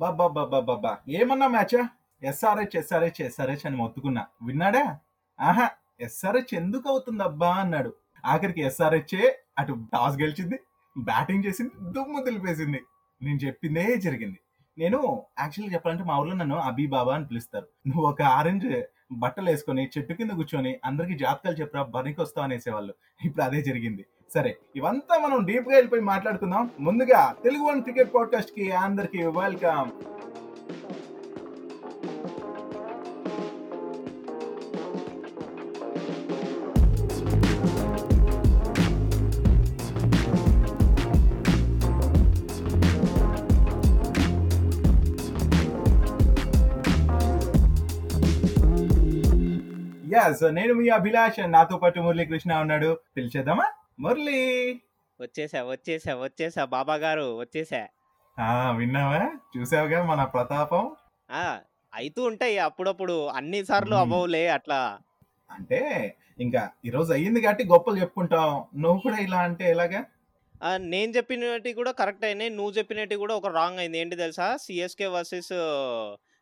బాబా బాబా బాబా ఏమన్నా మ్యాచా? SRH SRH SRH అని మొత్తుకున్నా. విన్నాడా? ఆహా ఎస్ఆర్హెచ్ ఎందుకు అవుతుంది అబ్బా అన్నాడు. ఆఖరికి ఎస్ఆర్హెచ్ అటు టాస్ గెలిచింది బ్యాటింగ్ చేసింది దుమ్ము తెలిపేసింది నేను చెప్పిందే జరిగింది. నేను యాక్చువల్గా చెప్పాలంటే మా ఊర్లో నన్ను అబీ బాబా అని పిలుస్తారు. నువ్వు ఒక ఆరెంజ్ బట్టలు వేసుకొని చెట్టు కింద కూర్చొని అందరికి జాతకాలు చెప్పరా బరికి వస్తావు అనేసేవాళ్ళు. ఇప్పుడు అదే జరిగింది. సరే ఇవంతా మనం డీప్గా వెళ్ళిపోయి మాట్లాడుకుందాం. ముందుగా తెలుగు వన్ క్రికెట్ పాడ్కాస్ట్కి అందరికి వెల్కమ్ యస్ నేను మీ అభిలాష్ నాతో పాటు మురళీకృష్ణ ఉన్నాడు. పిలిచేద్దామా? మురళి. వచ్చేసా వచ్చేసా వచ్చేసా బాబా గారు వచ్చేసా. ఆ విన్నావా? చూసావుగా మన ప్రతాపం? ఆ అయితూ ఉంటాయి అప్పుడప్పుడు అన్ని సార్లు. అవ్వవులే అట్లా. అంటే ఇంకా ఈరోజు అయ్యింది కాబట్టి గొప్పలు చెప్పుకుంటాం. నువ్వు కూడా ఇలా అంటే ఎలాగా? నేను చెప్పినట్టు కూడా కరెక్ట్ అయినాయి. నువ్వు చెప్పినట్టు కూడా ఒక రాంగ్ అయింది. ఏంటి తెలుసా? CSK versus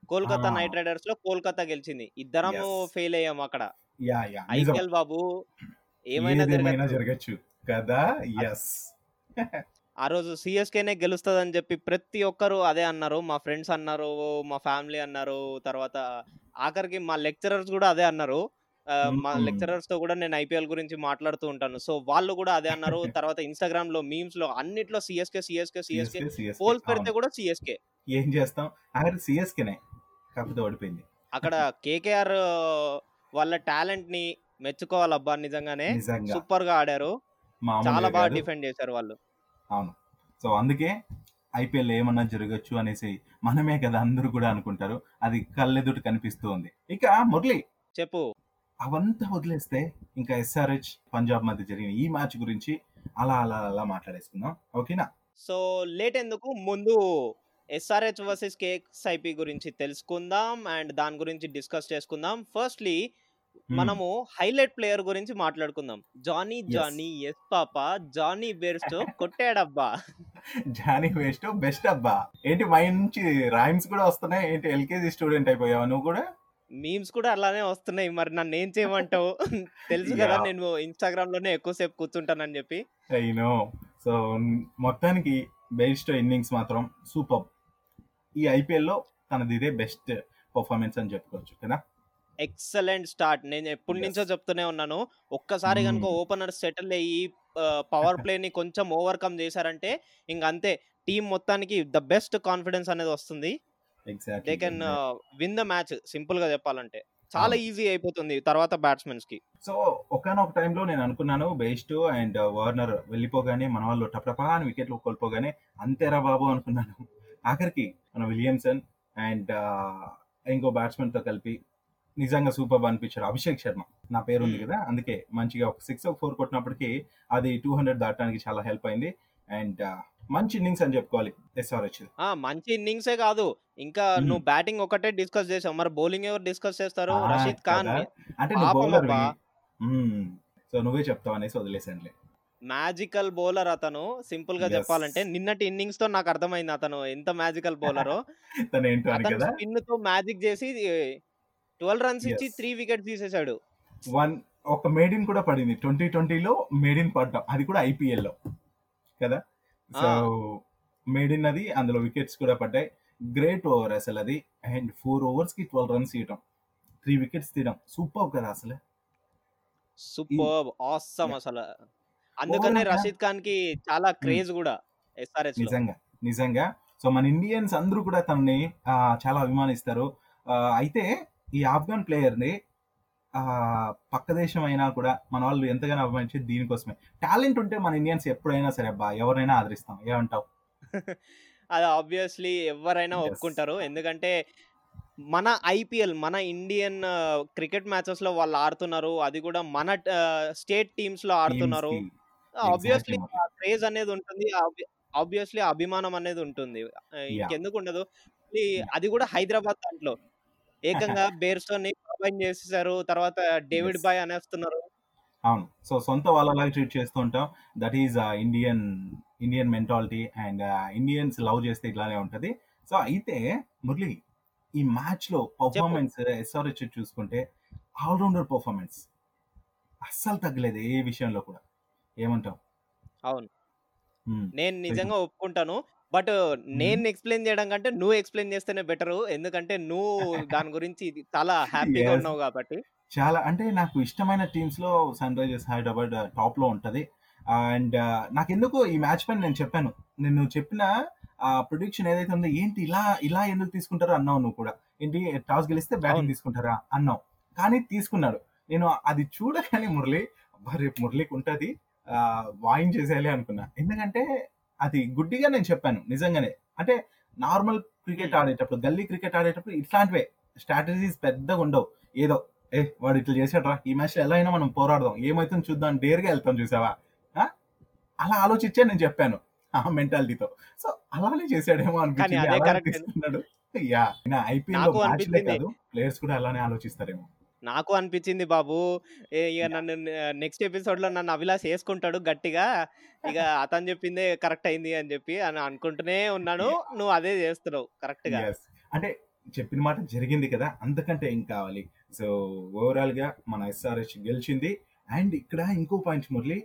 Kolkata. నైట్ రైడర్స్లో కోల్కతా గెలిచింది. ఇద్దరం Yes. ఫెయిల్ అయ్యాం అక్కడ. ఐపీఎల్ బాబు ఏమైనా జరగచ్చు. కదా? ఎస్ ఆ రోజు సిఎస్కేనే గెలుస్తుందని చెప్పి ప్రతి ఒక్కరు అదే అన్నారు. మా ఫ్రెండ్స్ అన్నారు మా ఫ్యామిలీ అన్నారు తర్వాత ఆఖరికి మా లెక్చరర్స్ కూడా అదే అన్నారు. మా. లెక్చరర్స్తో కూడా నేను ఐపీఎల్ గురించి మాట్లాడుతూ ఉంటాను. సో వాళ్ళు కూడా అదే అన్నారు. తర్వాత ఇన్స్టాగ్రామ్లో మీమ్స్లో అన్నిట్లో సిఎస్కే సిఎస్కే సిఎస్కే పోల్స్ పెడితే కూడా సిఎస్కే ఏం చేస్తాం? అక్కడ సిఎస్కేనే కాకపోతే ఓడిపోయింది. అక్కడ కేకేఆర్ వాళ్ళ టాలెంట్ని మెచ్చుకోవాలబ్బా నిజంగానే. నిజంగా. సూపర్గా ఆడారు చాలా బాగా. డిఫెండ్ చేశారు వాళ్ళు. అవును. సో అందుకే ఐపీఎల్ ఏమన్నా జరగచ్చు అనేసి మనమే కదా అందరూ కూడా అనుకుంటారు. అది కళ్ళెదుటి కనిపిస్తూ ఉంది. ఇక మురళి. చెప్పు. అవంతా వదిలేస్తే ఇంకా ఎస్ఆర్హెచ్ పంజాబ్ మధ్య జరిగిన ఈ మ్యాచ్ గురించి అలా అలా అలా మాట్లాడేసుకుందాం. ఓకేనా? సో లేట్ ఎందుకు? ముందు ఎస్ఆర్హెచ్ వర్సెస్ కేఎక్స్ఐపి గురించి తెలుసుకుందాం. అండ్ దాని గురించి డిస్కస్ చేసుకుందాం. ఫస్ట్లీ మనము హైలైట్ ప్లేయర్ గురించి మాట్లాడుకుందాం. Johnny Johnny yes papa Johnny Bairstow కొట్టాడబ్బా. Johnny waste best అబ్బా ఏంటి మంచి రైమ్స్ కూడా వస్తున్నాయి? ఏంటి ఎల్కేజీ స్టూడెంట్ అయిపోయావా నువ్వు కూడా? మీమ్స్ కూడా అలానే వస్తున్నాయి. మరి నన్ను ఏం చేయమంటావు? తెలుసు కదా. నేను ఇన్స్టాగ్రామ్లోనే ఎక్కువసేపు కూర్చుంటానని చెప్పి. అయినో సో మొత్తానికి బెస్ట్ ఇన్నింగ్స్ మాత్రం సూపర్. ఈ ఐపీఎల్లో తనది ఇదే బెస్ట్ పర్ఫార్మెన్స్ అని చెప్పుకోవచ్చు కదా? Excellent start. నేను ఎప్పటి. నుంచో చెప్తూనే ఉన్నాను. ఒక్కసారి. కనుక ఓపెనర్ సెటిల్ అయ్యి పవర్ ప్లే ని కొంచెం ఓవర్కమ్ చేశారంటే ఇంక అంతే. టీం మొత్తానికి ద బెస్ట్ కాన్ఫిడెన్స్ అనేది వస్తుంది. They can win the match సింపుల్గా చెప్పాలంటే చాలా ఈజీ అయిపోతుంది తర్వాత బ్యాట్స్మెన్స్కి సో ఒకనొక టైంలో నేను అనుకున్నాను బెస్ట్ అండ్ వార్నర్ వెళ్ళిపోగానే మన వాళ్ళు టపటపా అని వికెట్లు కోల్పోగానే అంతేరా బాబు అనుకున్నాను. ఆఖరికి మన విలియమ్సన్ అండ్ ఇంకో బ్యాట్స్మెన్తో కలిపి నిజంగా సూపర్ అనిపించారు. అభిషేక్ శర్మ నా పేరు ఉంది. కదా? అందుకే మంచిగా ఒక సిక్స్ ఫోర్ కొట్టినప్పటికీ అది టూ హండ్రెడ్ దాటడానికి చాలా హెల్ప్ అయింది. అండ్ మంచి ఇన్నింగ్స్ అని చెప్పుకోవాలి ఎస్ఆర్హెచ్ మంచి ఇన్నింగ్సే కాదు. ఇంకా. నువ్వు బ్యాటింగ్ ఒకటే డిస్కస్ చేసావు. మరి బౌలింగ్ ఎవరు డిస్కస్ చేస్తారు? రషీద్ ఖాన్. అంటే. సో నువ్వే చెప్తావు అనేసి వదిలేసానులే మ్యాజికల్ బౌలర్ అతను. సింపుల్గా. చెప్పాలంటే నిన్నటి ఇన్నింగ్స్తో నాకు అర్థమైంది అతను. ఎంత మ్యాజికల్ బౌలరో స్పిన్తో మ్యాజిక్ చేసి ట్వెల్వ్ రన్స్ ఇచ్చి. త్రీ వికెట్స్ తీసేశాడు. వన్ ఒక మేడిన్ కూడా పడింది. ట్వంటీ ట్వంటీలో మేడిన్ పడ్డాం. అది కూడా ఐపీఎల్లో కదా సో మేడిన్ అది అందులో వికెట్స్ కూడా పడ్డాయి. గ్రేట్ ఓవర్ అసలు అది. అండ్ ఫోర్ ఓవర్స్కి ట్వెల్వ్ రన్స్ ఇవ్వటం త్రీ వికెట్స్ తీయడం. సూపర్ కదా అసలు? Super awesome. అసలు. అందుకనే రషీద్ ఖాన్కి చాలా క్రేజ్ కూడా ఎస్ఆర్హెచ్లో. నిజంగా. నిజంగా. సో మన ఇండియన్స్ అందరూ కూడా తనని చాలా అభిమానిస్తారు. అయితే ఈ ఆఫ్ఘన్ ప్లేయర్ని ఆ, పక్క దేశం అయినా కూడా మన వాళ్ళు ఎంతగానో అభిమానించేది దీనికోసమే. టాలెంట్ ఉంటే మన ఇండియన్స్ ఎప్పుడైనా సరే అబ్బా ఎవరైనా ఆదరిస్తాం. ఏమంటావు? అది ఆబ్వియస్లీ ఎవరైనా. ఒప్పుకుంటారు. ఎందుకంటే మన ఐపీఎల్ మన ఇండియన్ క్రికెట్ మ్యాచెస్లో వాళ్ళు ఆడుతున్నారు. అది కూడా మన స్టేట్ టీమ్స్లో ఆడుతున్నారు. ఆబ్వియస్లీ క్రేజ్ అనేది ఉంటుంది. ఆబ్వియస్లీ అభిమానం అనేది ఉంటుంది. ఇంకెందుకు ఉండదు. అది కూడా హైదరాబాద్ దాంట్లో. ఏకంగా బేర్స్టో ని కంబైన్ చేసేసారు. తర్వాత డేవిడ్. బాయ్ అనేస్తున్నారు. అవును. సో సొంత వాళ్ళలాగా ట్రీట్ చేస్తూ ఉంటాం. That is Indian Indian mentality and Indians love చేస్తే ఇట్లానే ఉంటది. సో అయితే మురళి ఈ మ్యాచ్లో పర్ఫార్మెన్స్ ఎస్ఆర్హెచ్ చూసుకుంటే ఆల్రౌండర్ పర్ఫార్మెన్స్ అస్సలు తగ్గలేదు ఏ విషయంలో కూడా. ఏమంటావు? అవును. నేను నిజంగా ఒప్పుకుంటాను. బట్ నేను ఎక్స్ప్లెయిన్ చేయడం కంటే నువ్వు ఎక్స్ప్లెయిన్ చేస్తేనే బెటర్. ఎందుకంటే నువ్వు దాని గురించి చాలా హ్యాపీగా. ఉన్నావు కాబట్టి. చాలా అంటే నాకు ఇష్టమైన టీమ్స్లో సన్ రైజర్స్ హైదరాబాద్ టాప్లో ఉంటది. అండ్ నాకు ఎందుకు ఈ మ్యాచ్ పైన నేను చెప్పాను. నేను చెప్పిన ఆ ప్రొడిక్షన్ ఏదైతే ఉందో ఏంటి ఇలా ఇలా ఎందుకు తీసుకుంటారో అన్నావు నువ్వు కూడా. ఏంటి టాస్ గెలిస్తే బ్యాటింగ్. తీసుకుంటారా అన్నావు. కానీ తీసుకున్నాడు. నేను అది చూడగానే మురళి రేపు మురళికి ఉంటది ఆ, వాయించేసేయాలి అనుకున్నా. ఎందుకంటే అది గుడ్డిగా నేను చెప్పాను నిజంగానే. అంటే నార్మల్ క్రికెట్ ఆడేటప్పుడు గల్లీ క్రికెట్ ఆడేటప్పుడు ఇట్లాంటివే. స్ట్రాటజీస్ పెద్దగా ఉండవు. ఏదో ఏ వాడు ఇట్లా చేసాడ్రా ఈ మ్యాచ్ ఎలా అయినా మనం పోరాడదాం. ఏమైతుందో చూద్దాం డేర్గా వెళ్తాం చూసావా? అలా ఆలోచించే నేను చెప్పాను ఆ మెంటాలిటీతో. సో అలానే చేశాడేమో అనిపించింది. యా ఐపీఎల్లో. కాదు ప్లేయర్స్ కూడా అలానే ఆలోచిస్తారేమో. నాకు అనిపించింది బాబు. ఏ ఇక నన్ను నెక్స్ట్ ఎపిసోడ్లో నన్ను అభిలాష్ వేసుకుంటాడు గట్టిగా. ఇక అతను చెప్పిందే కరెక్ట్ అయింది అని చెప్పి అని అనుకుంటూనే ఉన్నాను. నువ్వు అదే చేస్తున్నావు కరెక్ట్గా Yes. అంటే చెప్పిన మాట జరిగింది కదా అంతకంటే ఏం కావాలి. సో ఓవరాల్గా మన ఎస్ఆర్హెచ్ గెలిచింది. అండ్ ఇక్కడ ఇంకో పాయింట్ మురళి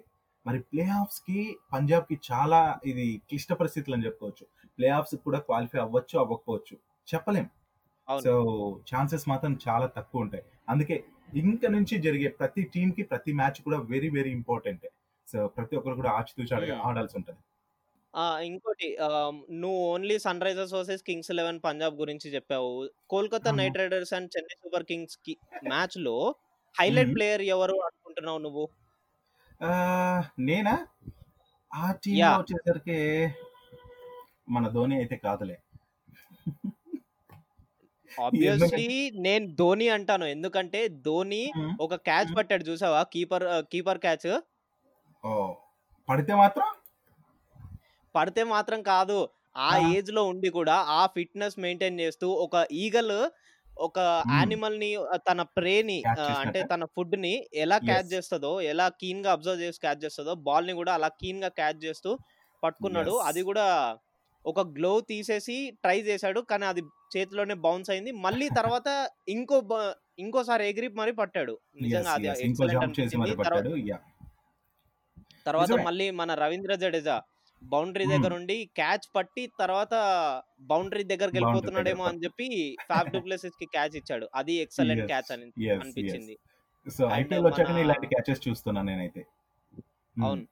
మరి ప్లే ఆఫ్స్కి పంజాబ్కి చాలా ఇది క్లిష్ట పరిస్థితులు అని చెప్పుకోవచ్చు. ప్లే ఆఫ్స్ కూడా క్వాలిఫై అవ్వచ్చు అవ్వకపోవచ్చు. చెప్పలేం. సో ఛాన్సెస్ మాత్రం చాలా తక్కువ ఉంటాయి అందుకే ఇంక నుంచి జరిగే ప్రతి టీమ్కి ప్రతి మ్యాచ్ కూడా వెరీ వెరీ ఇంపార్టెంట్ సో ప్రతి ఒక్కరు కూడా ఆచితూచి ఆడ-. ఆడాల్సి ఉంటది ఇంకోటి నువ్వు only sunrisers versus kings eleven Punjab గురించి చెప్పావు Kolkata. Knight riders and Chennai super కింగ్స్కి మ్యాచ్లో హైలైట్. ప్లేయర్ ఎవరు అనుకుంటున్నావు నువ్వు నేనా ఆ టీమ్. వచ్చేసరికి మన ధోని అయితే కాదులే ఆబ్వియస్లీ నేను ధోని అంటాను ఎందుకంటే ధోని. ఒక క్యాచ్. పట్టాడు చూసావా కీపర్ కీపర్ క్యాచ్ పడితే మాత్రం పడితే మాత్రం కాదు ఆ. ఏజ్లో ఉండి కూడా ఆ ఫిట్నెస్ మెయింటైన్ చేస్తూ ఒక ఈగల్ ఒక. యానిమల్ని తన ప్రేని అంటే? తన ఫుడ్ని ఎలా క్యాచ్. చేస్తుందో ఎలా కీన్గా అబ్జర్వ్ చేసి క్యాచ్ చేస్తుందో బాల్ని కూడా అలా కీన్గా క్యాచ్ చేస్తూ పట్టుకున్నాడు. అది కూడా ఒక గ్లో తీసేసి ట్రై చేశాడు. కానీ అది చేతిలోనే బౌన్స్ అయింది. మళ్ళీ తర్వాత ఇంకో ఇంకోసారి ఎగిరి మరి పట్టాడు. నిజంగా అది. తర్వాత. మళ్ళీ మన రవీంద్ర జడేజా బౌండరీ Hmm. దగ్గర ఉండి క్యాచ్ పట్టి తర్వాత బౌండరీ దగ్గరికి వెళ్ళిపోతున్నాడేమో అని చెప్పి ఫ్యాబ్ డూప్లెసిస్ కి క్యాచ్ ఇచ్చాడు. అది ఎక్సలెంట్ క్యాచ్ అని అనిపించింది. సో ఐపీఎల్ వచ్చాక ఇలాంటి క్యాచెస్ చూస్తున్నా నేనైతే. అవును.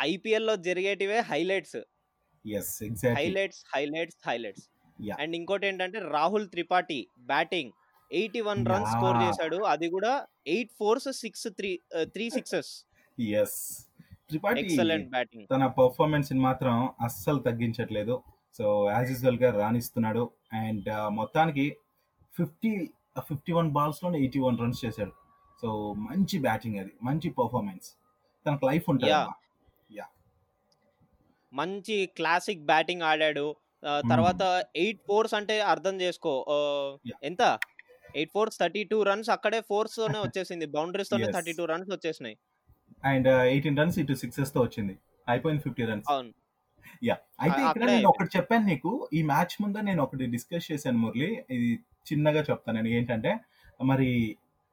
ఐపీఎల్లో జరిగేటివే highlights. Highlights highlights highlights. And ఇంకోటి ఏంటంటే Rahul Tripathi batting eighty one runs score. చేశాడు. అది కూడా eight fours six three three sixes. Yes Tripathi excellent batting తన పర్ఫార్మెన్స్ మాత్రం అస్సలు తగ్గించట్లేదు. సో యాజ్ యూజువల్గా రాణిస్తున్నాడు. అండ్ మొత్తానికి ఫిఫ్టీ ఫిఫ్టీ వన్ బాల్స్లో ఎయిటీ వన్ రన్స్ చేశాడు. సో మంచి బ్యాటింగ్ అది. మంచి పర్ఫార్మెన్స్ తనకు లైఫ్ ఉంటుంది Yeah. మంచి క్లాసిక్ బ్యాటింగ్ ఆడాడు. తర్వాత ఎయిట్ ఫోర్స్ అంటే అర్థం చేసుకో. ఎంత? Eight fours thirty two runs అక్కడే ఫోర్స్ తోనే వచ్చేసింది. బౌండరీస్ తోనే. థర్టీ టూ రన్స్ వచ్చేసినాయి. అండ్ ఎయిటీన్ రన్స్ ఇటు సిక్సెస్తో వచ్చింది. అయిపోయింది ఫిఫ్టీ రన్స్. అవును. యా. అయితే ఇక్కడ నేను ఒకటి చెప్పాను నీకు. ఈ మ్యాచ్ ముందు నేను ఒకటి డిస్కస్ చేశాను మురళి. ఇది చిన్నగా చెప్తాను నేను. ఏంటంటే మరి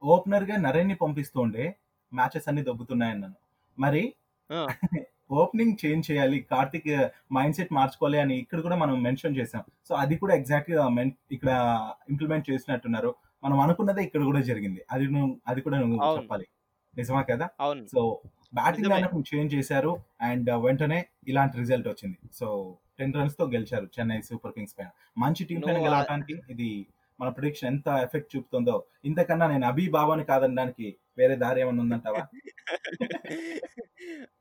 ఓపెనర్గా నరేన్ని పంపిస్తూ ఉండే మ్యాచెస్ అన్ని దొబ్బుతున్నాయన్నాను. మరి ఆ. ఓపెనింగ్ చేంజ్ చేయాలి కార్తిక్ మైండ్ సెట్ మార్చుకోవాలి అని ఇక్కడ కూడా మనం మెన్షన్ చేసాం సో అది కూడా ఎగ్జాక్ట్గా ఇక్కడ ఇంప్లిమెంట్ చేసినట్టున్నారు. మనం అనుకున్నదే ఇక్కడ కూడా జరిగింది. అది నువ్వు అది కూడా నువ్వు. చెప్పాలి. నిజమా కదా? So batting. లైనప్ చేంజ్ చేశారు అండ్ వెంటనే ఇలాంటి రిజల్ట్ వచ్చింది. సో టెన్ రన్స్తో గెలిచారు చెన్నై సూపర్ కింగ్స్ పైన. మంచి టీం పైన గెలవడానికి ఇది మన ప్రొడిక్షన్ ఎంత ఎఫెక్ట్ చూపుతుందో. ఇంతకన్నా నేను అభి బాబాని కాదనడానికి వేరే దారి ఏమైనా ఉందంటావా?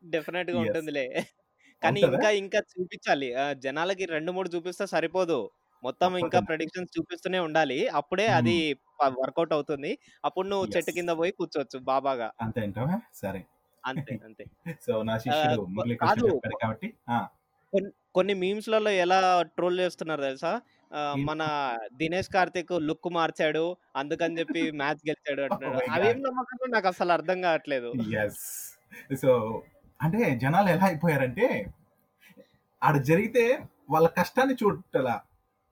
డెఫినెట్గా. ఉంటుందిలే. కానీ? ఇంకా ఇంకా చూపించాలి. ఆ, జనాలకి రెండు మూడు చూపిస్తే సరిపోదు. మొత్తం ఇంకా తప్పకుండా. ప్రొడిక్షన్స్ చూపిస్తూనే ఉండాలి. అప్పుడే అది వర్కౌట్ అవుతుంది. అప్పుడు నువ్వు. చెట్టు కింద పోయి కూర్చోవచ్చు బాబాగా. అంతే అంటావా? సరే. అంతే అంతే. సో నా శిష్యుడు కాదు. చెప్పాడు కాబట్టి ఆ, కొన్ని మీమ్స్లలో ఎలా ట్రోల్ చేస్తున్నారు తెలుసా? ఆ? మన దినేష్ కార్తిక్ లుక్ మార్చాడు అందుకని చెప్పి మ్యాచ్ గెలిచాడు అంటున్నాడు. Oh my అవేం నమ్మకాలు నాకు అసలు అర్థం కావట్లేదు. ఎస్ సో అంటే జనాలు ఎలా అయిపోయారంటే ఆడ జరిగితే వాళ్ళ కష్టాన్ని చూడటలా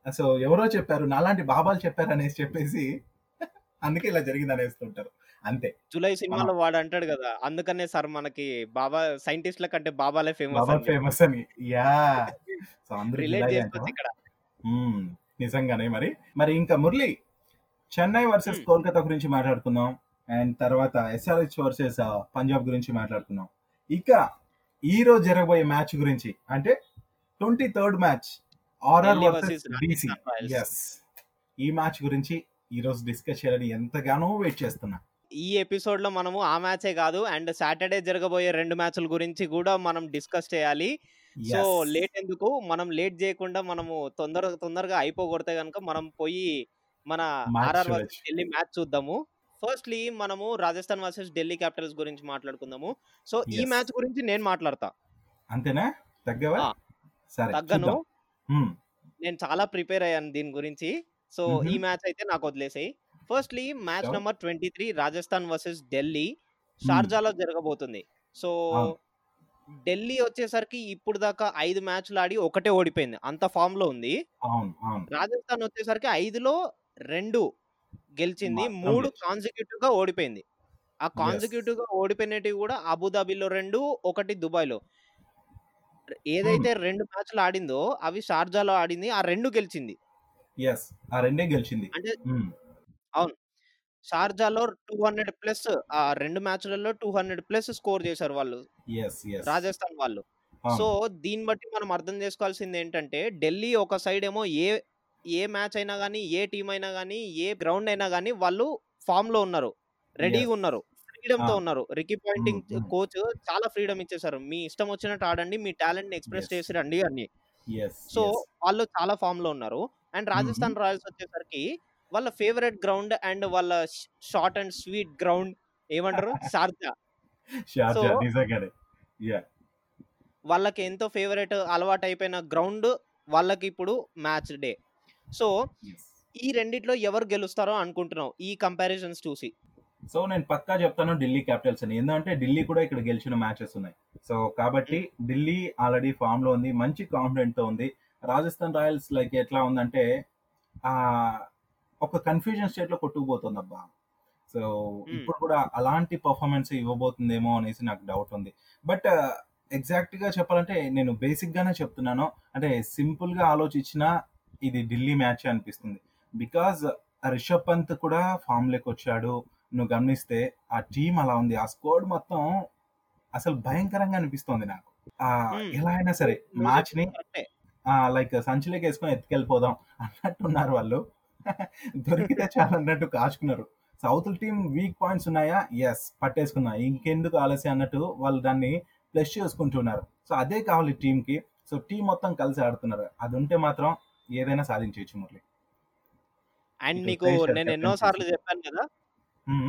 సో ఎవరో చెప్పారు నాలాంటి బాబాలు చెప్పారు అనేసి చెప్పేసి అందుకే ఇలా జరిగింది అనేస్తుంటారు అంతే. జూలై సినిమాలో వాడు అంటాడు కదా అందుకనే సార్ మనకి బాబా సైంటిస్ట్ల కంటే బాబాలే ఫేమస్ బాబా ఫేమస్ అని. యా సో అందరూ రిలేట్ చేసుకోవచ్చు. ఇక్కడ. నిజంగానే మరి. మరి ఇంకా మురళి చెన్నై వర్సెస్. కోల్కతా గురించి మాట్లాడుకుందాం. అండ్ తర్వాత ఎస్ఆర్హెచ్ వర్సెస్ పంజాబ్ గురించి మాట్లాడుకుందాం. ఇక ఈ రోజు జరగబోయే మ్యాచ్ గురించి అంటే twenty third match RR versus DC. Yes ఈ మ్యాచ్ గురించి ఈ రోజు డిస్కస్ చేయాలని ఎంతగానో వెయిట్ చేస్తున్నా. ఈ ఎపిసోడ్లో మనము ఆ మ్యాచే కాదు అండ్ సాటర్డే జరగబోయే రెండు మ్యాచ్ల గురించి కూడా మనం డిస్కస్ చేయాలి. సో. లేట్ ఎందుకు మనం లేట్ చేయకుండా మనము తొందర తొందరగా అయిపోగొడితే కనుక మనం పోయి మన ఆర్ఆర్ చూడొచ్చు. వర్సెస్ ఢిల్లీ మ్యాచ్ చూద్దాము ఫస్ట్లీ మనము రాజస్థాన్ వర్సెస్ ఢిల్లీ క్యాపిటల్స్ గురించి మాట్లాడుకుందాము సో ఈ. మ్యాచ్ గురించి నేను మాట్లాడతా అంతేనా తగ్గవా ఆ. సరే తగ్గను చూద్దాం. నేను చాలా ప్రిపేర్ అయ్యాను దీని గురించి సో. ఈ మ్యాచ్ అయితే నాకు వదిలేసాయి firstly match. Number twenty three Rajasthan versus Delhi షార్జాలో జరగబోతుంది సో అవును. ఢిల్లీ వచ్చేసరికి ఇప్పుడు దాకా ఐదు మ్యాచ్లు ఆడి ఒకటే ఓడిపోయింది. అంత ఫామ్లో ఉంది. అవును అవును. రాజస్థాన్ వచ్చేసరికి ఐదులో రెండు గెలిచింది. మూడు. కాన్సిక్యూటివ్గా ఓడిపోయింది. ఆ కాన్సిక్యూటివ్గా ఓడిపోయినవి కూడా అబుదాబిలో రెండు ఒకటి దుబాయ్లో ఏదైతే రెండు మ్యాచ్లు ఆడిందో అవి షార్జాలో ఆడింది. ఆ రెండు గెలిచింది. ఎస్ ఆ రెండే గెలిచింది. అంటే మ్మ్. షార్జాలో టూ హండ్రెడ్ ప్లస్ ఆ రెండు మ్యాచ్లలో టూ హండ్రెడ్ ప్లస్ స్కోర్ చేశారు వాళ్ళు. రాజస్థాన్ వాళ్ళు. సో దీన్ని బట్టి మనం అర్థం చేసుకోవాల్సింది ఏంటంటే ఢిల్లీ ఒక సైడ్ ఏమో ఏ ఏ మ్యాచ్ అయినా కానీ ఏ టీం అయినా కానీ ఏ గ్రౌండ్ అయినా కానీ వాళ్ళు ఫామ్లో ఉన్నారు. రెడీగా. ఉన్నారు. ఫ్రీడమ్తో. ఉన్నారు. Ricky Ponting. కోచ్ చాలా ఫ్రీడమ్ ఇచ్చేసారు మీ ఇష్టం వచ్చినట్టు ఆడండి మీ టాలెంట్ని ఎక్స్ప్రెస్. చేసి రండి అని. సో వాళ్ళు చాలా ఫామ్లో ఉన్నారు. అండ్ రాజస్థాన్ రాయల్స్ వచ్చేసరికి వాళ్ళ ఫేవరెట్ గ్రౌండ్ అండ్ వాళ్ళ షార్ట్ అండ్ స్వీట్ గ్రౌండ్ ఏమంటారు? షార్జా. వాళ్ళకి ఎంతో ఫేవరెట్ అలవాటు అయిపోయిన గ్రౌండ్ వాళ్ళకి ఇప్పుడు మ్యాచ్ డే. సో ఈ రెండిట్లో ఎవరు గెలుస్తారో అనుకుంటున్నావు? ఈ కంపారిజన్స్ చూసి. సో నేను పక్కా చెప్తాను ఢిల్లీ క్యాపిటల్స్ అని. ఎందుకంటే ఢిల్లీ కూడా ఇక్కడ గెలిచిన మ్యాచెస్ ఉన్నాయి. సో కాబట్టి ఢిల్లీ ఆల్రెడీ ఫామ్లో ఉంది మంచి కాన్ఫిడెంట్తో ఉంది. రాజస్థాన్ రాయల్స్ లైక్ ఎట్లా ఉందంటే ఒక కన్ఫ్యూజన్ స్టేట్లో కొట్టుకుపోతుంది అబ్బా సో ఇప్పుడు కూడా అలాంటి పర్ఫార్మెన్స్ ఇవ్వబోతుందేమో అనేసి నాకు డౌట్ ఉంది. బట్ ఎగ్జాక్ట్గా చెప్పాలంటే నేను బేసిక్ గానే చెప్తున్నాను. అంటే సింపుల్గా ఆలోచించినా ఇది ఢిల్లీ మ్యాచ్ అనిపిస్తుంది. బికాజ్ రిషబ్ పంత్ కూడా ఫామ్లోకి వచ్చాడు. నువ్వు గమనిస్తే ఆ టీం అలా ఉంది. ఆ స్కోడ్ మొత్తం అసలు భయంకరంగా అనిపిస్తోంది నాకు. ఆ Hmm. ఎలా అయినా సరే మ్యాచ్ని. లైక్ సంచిలోకి వేసుకొని ఎత్తుకెళ్ళిపోదాం అన్నట్టున్నారు వాళ్ళు. దొరికితే చాలా అన్నట్టు కాచుకున్నారు. సౌత్ టీం వీక్ పాయింట్స్ ఉన్నాయా? ఎస్ పట్టేసుకున్నా. ఇంకెందుకు ఆలస్యం అన్నట్టు వాళ్ళు దాన్ని ప్లస్ చేసుకుంటున్నారు సో అదే కావాలి టీం కి సో టీం మొత్తం కలిసి ఆడుతున్నారు. అది ఉంటే మాత్రం ఏదైనా సాధించవచ్చు మురళి. అండ్ నీకు నేను ఎన్నో. సార్లు చెప్పాను కదా.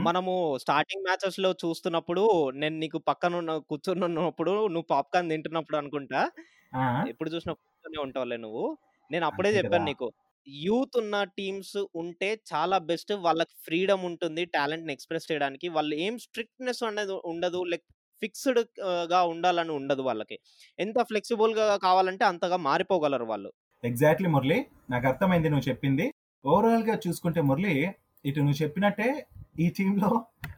మనము స్టార్టింగ్ మ్యాచెస్లో చూస్తున్నప్పుడు నేను నీకు పక్కన కూర్చొని ఉన్నప్పుడు నువ్వు పాప్కార్న్ తింటున్నప్పుడు అనుకుంటా? ఎప్పుడు చూసినా కూర్చొని ఉంటావులే నువ్వు. నేను అప్పుడే చెప్పాను. నీకు. యూత్ ఉన్న టీమ్స్ ఉంటే చాలా బెస్ట్. వాళ్ళకి ఫ్రీడమ్ ఉంటుంది టాలెంట్‌ని ఎక్స్ప్రెస్ చేయడానికి. వాళ్ళు ఏం స్ట్రిక్ట్నెస్ అనేది ఉండదు లైక్ ఫిక్స్డ్గా ఉండాలని ఉండదు వాళ్ళకి. ఎంత ఫ్లెక్సిబుల్గా కావాలంటే అంతగా మారిపోగలరు వాళ్ళు. ఎగ్జాక్ట్లీ మురళి నాకు అర్థమైంది నువ్వు చెప్పింది. ఓవరాల్గా చూసుకుంటే మురళి ఇటు నువ్వు చెప్పినట్టే ఈ టీంలో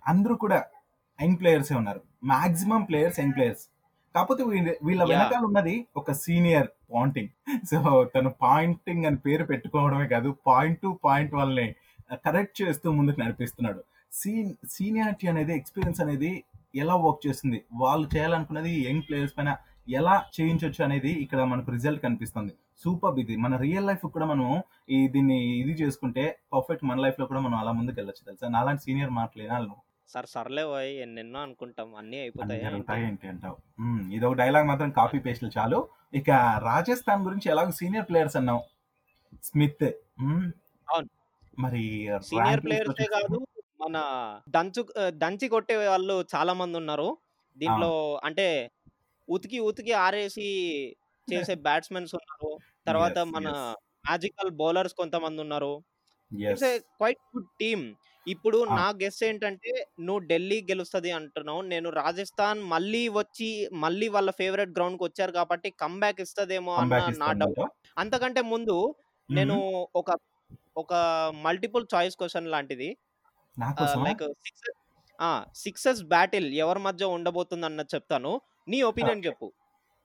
అందరూ కూడా యంగ్ ప్లేయర్సే ఉన్నారు. Maximum players young players. కాకపోతే వీళ్ళ. వెనకాల ఉన్నది ఒక సీనియర్ పాయింటింగ్. సో తను పాయింటింగ్ అని పేరు పెట్టుకోవడమే కాదు పాయింట్ టు పాయింట్ వాళ్ళని కరెక్ట్ చేస్తూ ముందుకు నడిపిస్తున్నాడు. సీ సీనియారిటీ అనేది ఎక్స్పీరియన్స్ అనేది ఎలా వర్క్ చేస్తుంది? వాళ్ళు చేయాలనుకున్నది యంగ్ ప్లేయర్స్ పైన ఎలా చేయించవచ్చు అనేది ఇక్కడ మనకు రిజల్ట్ కనిపిస్తుంది. సూపర్ ఇది. మన రియల్ లైఫ్ కూడా మనం ఈ దీన్ని ఇది చేసుకుంటే పర్ఫెక్ట్ మన లైఫ్లో కూడా మనం అలా ముందుకు వెళ్ళొచ్చు తెలుసా? నాలాంటి సీనియర్ మాటలు వినాలి నువ్వు? సార్ సర్లే పోయి ఎన్నెన్నో అనుకుంటాం అన్నీ అయిపోతాయి జరుగుతాయి ఏంటి అంటావు? మ్మ్, ఇదొక డైలాగ్ మాత్రం కాపీ పేస్ట్లు చాలు. ఇక రాజస్థాన్ గురించి ఎలాగో సీనియర్ ప్లేయర్స్ అన్నావు. స్మిత్ అవును. మరి సీనియర్ ప్లేయర్సే కాదు మన దంచు దంచి కొట్టే వాళ్ళు చాలా మంది ఉన్నారు. దీంట్లో అంటే ఉతికి ఉతికి ఆరేసి చేసే బ్యాట్స్మెన్స్ ఉన్నారు. తర్వాత మన. మ్యాజికల్ బౌలర్స్ కొంతమంది ఉన్నారు. క్వైట్ గుడ్ టీమ్ ఇప్పుడు. నా గెస్ ఏంటంటే నువ్వు ఢిల్లీ గెలుస్తుంది అంటున్నావు. నేను రాజస్థాన్ మళ్ళీ వచ్చి మళ్ళీ వాళ్ళ ఫేవరెట్ గ్రౌండ్కి వచ్చారు కాబట్టి కంబ్యాక్ ఇస్తదేమో అన్న నా డౌట్? అంతకంటే ముందు నేను ఒక ఒక మల్టిపుల్ చాయిస్ క్వశ్చన్ లాంటిది. లైక్ సిక్స్ సిక్సెస్ బ్యాటిల్ ఎవరి మధ్య ఉండబోతుంది అన్నది చెప్తాను. నీ ఒపీనియన్ చెప్పు.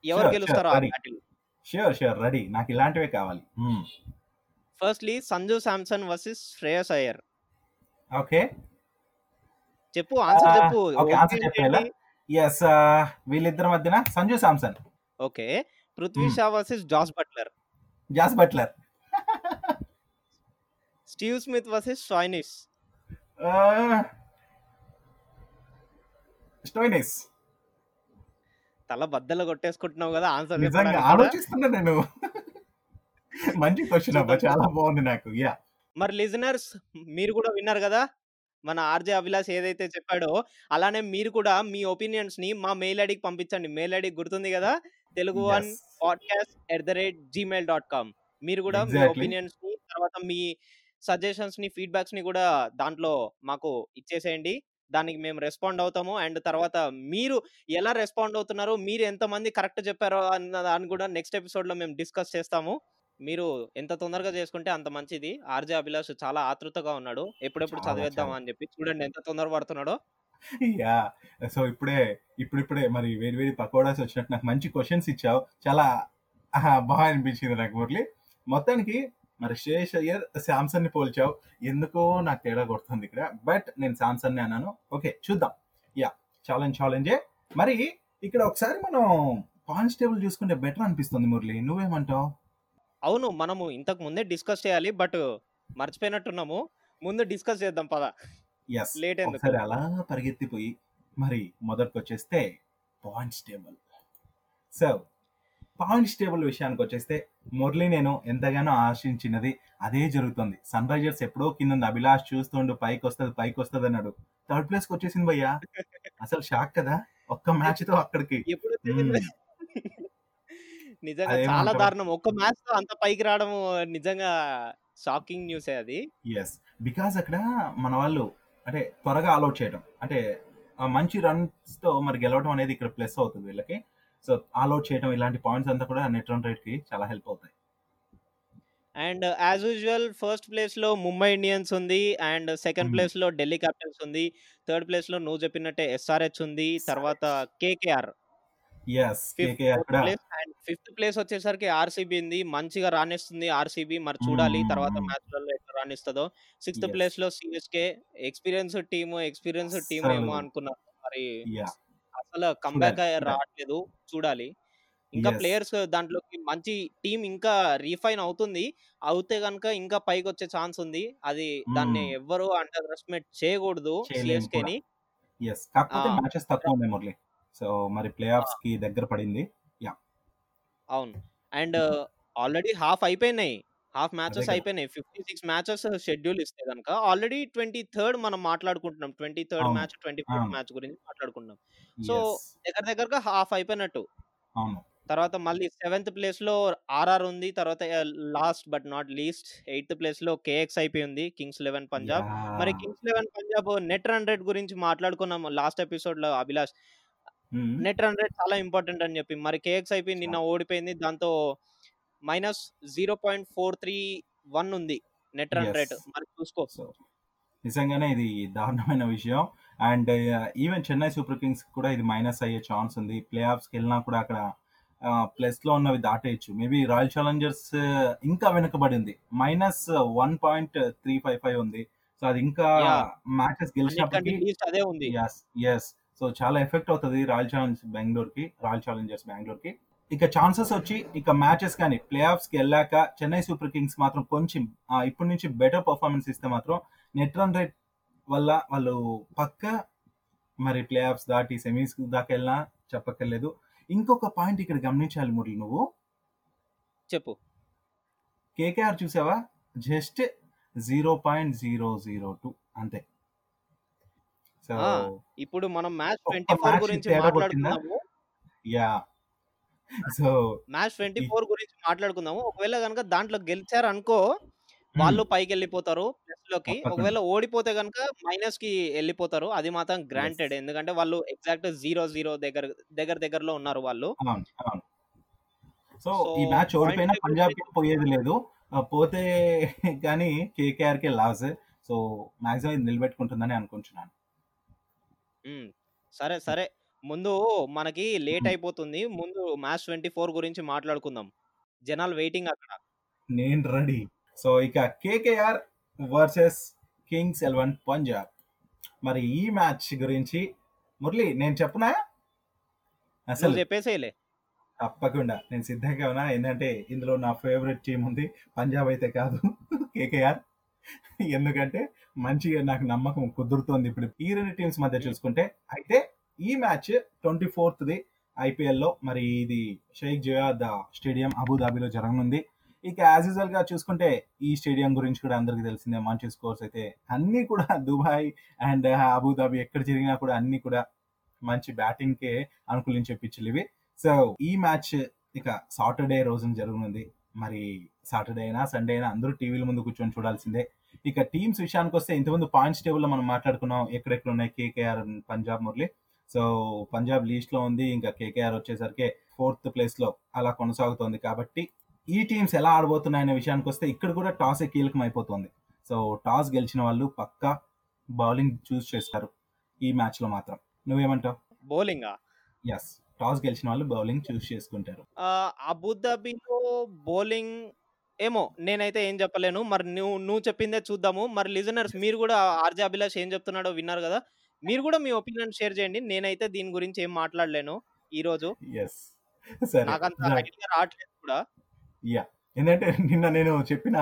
ఎవరు గెలుస్తారో ఆ. బ్యాటిల్? Sure sure ready. నాకు ఇలాంటివే కావాలి. Firstly Sanju Samson versus Shreyas Iyer. Okay. చెప్పు ఆన్సర్ చెప్పు. okay, answer చెప్పేయాలా? ఎస్ వీళ్ళిద్దరి మధ్యన Sanju Samson. Okay. Prithvi Hmm. Shaw versus Jos Buttler. Jos Buttler. Steve Smith versus Stoinis Stoinis తల బద్దలు కొట్టేసుకుంటున్నావు కదా ఆన్సర్ నిజంగా ఆలోచిస్తున్నా నేను. మంచి క్వశ్చన్ అబ్బా. చాలా బాగుంది నాకు. యా మరి లిజనర్స్ మీరు కూడా విన్నారు కదా! మన ఆర్జే అభిలాష్ ఏదైతే చెప్పాడో అలానే మీరు కూడా మీ ఒపీనియన్స్ని మా మెయిల్ ఐడికి పంపించండి. మెయిల్ ఐడి గుర్తుంది కదా! Telugu one podcast at the rate gmail dot com. మీరు కూడా మీ. ఒపీనియన్స్ని తర్వాత మీ సజెషన్స్ని ఫీడ్బ్యాక్స్ని కూడా దాంట్లో మాకు ఇచ్చేసేయండి. దానికి మేము రెస్పాండ్ అవుతాము. అండ్ తర్వాత మీరు ఎలా రెస్పాండ్ అవుతున్నారో మీరు ఎంతమంది కరెక్ట్ చెప్పారో అన్న దాన్ని కూడా నెక్స్ట్ ఎపిసోడ్లో మేము డిస్కస్ చేస్తాము. మీరు ఎంత తొందరగా చేసుకుంటే అంత మంచిది. ఆర్జే అభిలాష్ చాలా ఆతృతగా ఉన్నాడు. ఎప్పుడెప్పుడు చదివేద్దామా చాలా. అని చెప్పి చూడండి ఎంత తొందర పడుతున్నాడో. యా. సో ఇప్పుడే ఇప్పుడిప్పుడే మరి వేడి వేడి పకోడాస్ వచ్చినట్టు నాకు మంచి క్వశ్చన్స్ ఇచ్చావు. చాలా బాగా అనిపించింది నాకు మురళి. మొత్తానికి మరి శ్రేష్ అయ్యర్ శాంసన్ని పోల్చావు. ఎందుకో నాకు తేడా కొడుతుంది ఇక్కడ. బట్ నేను శాంసన్ని అన్నాను. ఓకే చూద్దాం. యా ఛాలెంజ్ ఛాలెంజే మరి ఇక్కడ ఒకసారి మనం కానిస్టేబుల్ చూసుకుంటే బెటర్ అనిపిస్తుంది మురళి. నువ్వేమంటావు? అవును మనము ఇంతకు ముందే డిస్కస్ చేయాలి బట్ మర్చిపోయినట్టున్నాము. ముందు డిస్కస్ చేద్దాం పద. లేట్ ఒకసారి అలా పరిగెత్తిపోయి మరి మొదటికి వచ్చేస్తే points table so points table విషయానికి వచ్చేస్తే మురళి నేను ఎంతగానో ఆశించినది అదే జరుగుతుంది. సన్ రైజర్స్ ఎప్పుడో కింద. అభిలాష్ చూస్తుండు పైకి వస్తుంది పైకి వస్తుంది అన్నాడు. థర్డ్ ప్లేస్కి వచ్చేసింది భయ్యా. అసలు షాక్ కదా ఒక్క మ్యాచ్తో అక్కడికి. నిజంగా చాలా? దారుణం. ఒక్క మ్యాచ్తో అంత పైకి రావడం నిజంగా షాకింగ్ న్యూసే అది. ఎస్ బికాస్ అక్కడ మన వాళ్ళు అంటే త్వరగా ఆల్అౌట్ చేయడం అంటే మంచి రన్స్తో మరి గెలవడం అనేది ఇక్కడ ప్లస్ అవుతుంది వీళ్ళకి. సో ఆల్అౌట్ చేయడం ఇలాంటి పాయింట్స్ అంతా కూడా నెట్ రన్ రేట్కి చాలా హెల్ప్ అవుతాయి. అండ్ యాజ్ యూజువల్ ఫస్ట్ ప్లేస్లో ముంబై ఇండియన్స్ ఉంది. And second. ప్లేస్లో ఢిల్లీ క్యాపిటల్స్ ఉంది. థర్డ్ ప్లేస్లో నువ్వు చెప్పినట్టే ఎస్ఆర్హెచ్ ఉంది. తర్వాత కేకేఆర్. ఫిఫ్త్ కేకేఆర్ కూడా ప్లేస్ అండ్ ఫిఫ్త్ ప్లేస్ వచ్చేసరికి ఆర్సీబీ ఉంది. మంచిగా రాణిస్తుంది ఆర్సీబీ. మరి చూడాలి. తర్వాత మ్యాచ్లలో ఎట్లా రాణిస్తుందో. Sixth Yes. ప్లేస్లో CSK. Experience team experience team ఏమో అస్సలు. అనుకున్నాను మరి యా అసలు కంబ్యాక్ చూడాలి. రావట్లేదు. చూడాలి. ఇంకా. ప్లేయర్స్ దాంట్లోకి మంచి టీం ఇంకా రీఫైన్ అవుతుంది. అవుతే గనుక ఇంకా పైకి వచ్చే ఛాన్స్ ఉంది. అది దాన్ని. ఎవ్వరు అండర్ ఎస్టిమేట్ చేయకూడదు చేయలేము సిఎస్కే ని ఎస్ కాకపోతే. మ్యాచెస్ తక్కువ ఉన్నాయి మురళి. సో మరి ప్లే ఆఫ్స్కి దగ్గర పడింది. అవును. అండ్ ఆల్రెడీ హాఫ్ అయిపోయినాయి. Half matches. అయిపోయినాయి. ఫిఫ్టీ సిక్స్ మ్యాచెస్ షెడ్యూల్ ఇస్తే కనుక ఆల్రెడీ ట్వంటీ థర్డ్ మనం మాట్లాడుకుంటున్నాం. Twenty third. Match twenty fourth. Match గురించి మాట్లాడుకుంటున్నాం. Yes. దగ్గర దగ్గరగా హాఫ్ అయిపోయినట్టు. అవును. తర్వాత మళ్ళీ సెవెంత్ ప్లేస్లో ఆర్ఆర్ ఉంది. తర్వాత last but not least eighth ప్లేస్లో కేఎక్స్ అయిపోయి ఉంది. Kings eleven Punjab. మరి. Kings eleven Punjab net run rate గురించి మాట్లాడుకున్నాం లాస్ట్ ఎపిసోడ్లో అభిలాష్. నెట్ రన్ రేట్ చాలా ఇంపార్టెంట్ అని చెప్పి. మరి కేఎక్స్ అయిపోయి నిన్న ఓడిపోయింది. దాంతో minus zero point four three one ఉంది నెట్ రన్. రేట్. మరి చూసుకో. సో నిజంగానే ఇది దారుణమైన విషయం. And even Chennai super kings కూడా ఇది మైనస్ అయ్యే ఛాన్స్ ఉంది. ప్లే ఆఫ్స్కి వెళ్ళినా కూడా అక్కడ ప్లస్లో ఉన్నవి దాటేయచ్చు. మేబీ రాయల్ ఛాలెంజర్స్ ఇంకా వెనుకబడింది minus one point three five five ఉంది. సో అది ఇంకా. మ్యాచెస్ అన్నిటికంటే గెలిచినప్పటికీ లీస్ట్ అదే ఉంది. ఎస్ ఎస్ సో చాలా ఎఫెక్ట్ అవుతుంది రాయల్ ఛాలెంజ్ బెంగళూరు కి రాయల్ ఛాలెంజర్స్ బెంగళూరు కి ఇక ఛాన్సెస్ వచ్చి ఇక మ్యాచెస్ కానీ ప్లే ఆఫ్స్కి వెళ్ళాక చెన్నై సూపర్ కింగ్స్ మాత్రం కొంచెం ఇప్పటి నుంచి బెటర్ పర్ఫార్మెన్స్ ఇస్తే మాత్రం నెట్ రన్ రేట్ వల్ల వాళ్ళు పక్క మరి ప్లే ఆఫ్స్ దాటి సెమీస్ దాకా వెళ్ళినా చెప్పక్కర్లేదు. ఇంకొక పాయింట్ ఇక్కడ గమనించాలి మురళి నువ్వు? చెప్పు. కేకేఆర్ చూసావా? Just zero point zero zero two అంతే. ఇప్పుడు మనం మ్యాచ్ ట్వంటీ ఫోర్ గురించి? మాట్లాడుకున్నాము yeah so match twenty four గురించి మాట్లాడుకుందాము. ఒకవేళ కనుక దాంట్లో గెలిచారు అనుకో వాళ్ళు పైకి వెళ్ళిపోతారు ప్లస్లోకి. ఒకవేళ ఓడిపోతే కనుక మైనస్కి వెళ్ళిపోతారు. అది మాత్రం గ్రాంటెడ్. ఎందుకంటే వాళ్ళు ఎగ్జాక్ట్ జీరో జీరో దగ్గర దగ్గర దగ్గరలో ఉన్నారు వాళ్ళు. సో ఈ మ్యాచ్ ఓడిపోయినా పంజాబ్కి పోయేది లేదు. పోతే కానీ కేకేఆర్కే లాస్. సో మాక్సిమం ఇది నిలబెట్టుకుంటుందని అనుకుంటున్నాను. సరే సరే. ముందు మనకి లేట్. అయిపోతుంది. ముందు మ్యాచ్ ట్వంటీ ఫోర్ గురించి మాట్లాడుకుందాం. జనాలు వెయిటింగ్ అక్కడ. నేను రెడీ. సో ఇక KKR versus kings eleven Punjab. మరి ఈ మ్యాచ్ గురించి మురళి నేను చెప్పునా? అసలు చెప్పేసేయలే తప్పకుండా. నేను సిద్ధంగా ఉన్నా. ఏంటంటే ఇందులో నా ఫేవరెట్ టీం ఉంది. పంజాబ్ అయితే కాదు. కేకేఆర్. ఎందుకంటే మంచిగా నాకు నమ్మకం కుదురుతోంది ఇప్పుడు ఈ రెండు టీమ్స్ మధ్య చూసుకుంటే. అయితే ఈ మ్యాచ్ ట్వంటీ ఫోర్త్ది ఐపీఎల్లో మరి ఇది షేక్ జయాద్ స్టేడియం అబుదాబిలో జరగనుంది. ఇక యాజ్ యూజువల్గా చూసుకుంటే ఈ స్టేడియం గురించి కూడా అందరికీ తెలిసిందే. మంచి స్కోర్స్ అయితే అన్ని కూడా దుబాయ్ అండ్ అబుదాబి ఎక్కడ జరిగినా కూడా అన్ని కూడా మంచి బ్యాటింగ్ కే అనుకూలించే పిచ్చులు ఇవి. సో ఈ మ్యాచ్ ఇక సాటర్డే రోజున జరగనుంది. మరి సాటర్డే అయినా సండే అయినా అందరూ టీవీల ముందు కూర్చొని చూడాల్సిందే. ఇక టీమ్స్ విషయానికి వస్తే ఇంతకుముందు పాయింట్స్ టేబుల్లో మనం మాట్లాడుకున్నాం ఎక్కడెక్కడ ఉన్నాయి కేకేఆర్ పంజాబ్ మురళి. సో పంజాబ్ లీస్ట్లో ఉంది ఇంకా కేకేఆర్ వచ్చేసరికి ఫోర్త్ ప్లేస్లో అలా కొనసాగుతోంది కాబట్టి ఈ టీమ్స్ ఎలా ఆడబోతున్నాయనే విషయానికి వస్తే ఇక్కడ కూడా టాస్ కీలకం అయిపోతుంది సో టాస్ గెలిచిన వాళ్ళు పక్కా బౌలింగ్ చూస్ చేస్తారు ఈ మ్యాచ్లో మాత్రం. నువ్వేమంటావు? బౌలింగా? ఎస్ టాస్ గెలిచిన వాళ్ళు బౌలింగ్ చూస్ చేసుకుంటారు. అబుదాబిలో బౌలింగ్ ఏమో నేనైతే ఏం చెప్పలేను. మరి నువ్వు నువ్వు చెప్పిందే చూద్దాము. మరి లిజనర్స్ మీరు కూడా ఆర్జే అభిలాష్ ఏం చెప్తున్నాడో విన్నారు కదా. మీరు కూడా మీ ఒపీనియన్ షేర్ చేయండి. నేనైతే దీని గురించి ఏం మాట్లాడలేను ఈ రోజు నాకంత. ఐడియా రావట్లేదు కూడా. యా ఏంటంటే నిన్న నేను చెప్పిన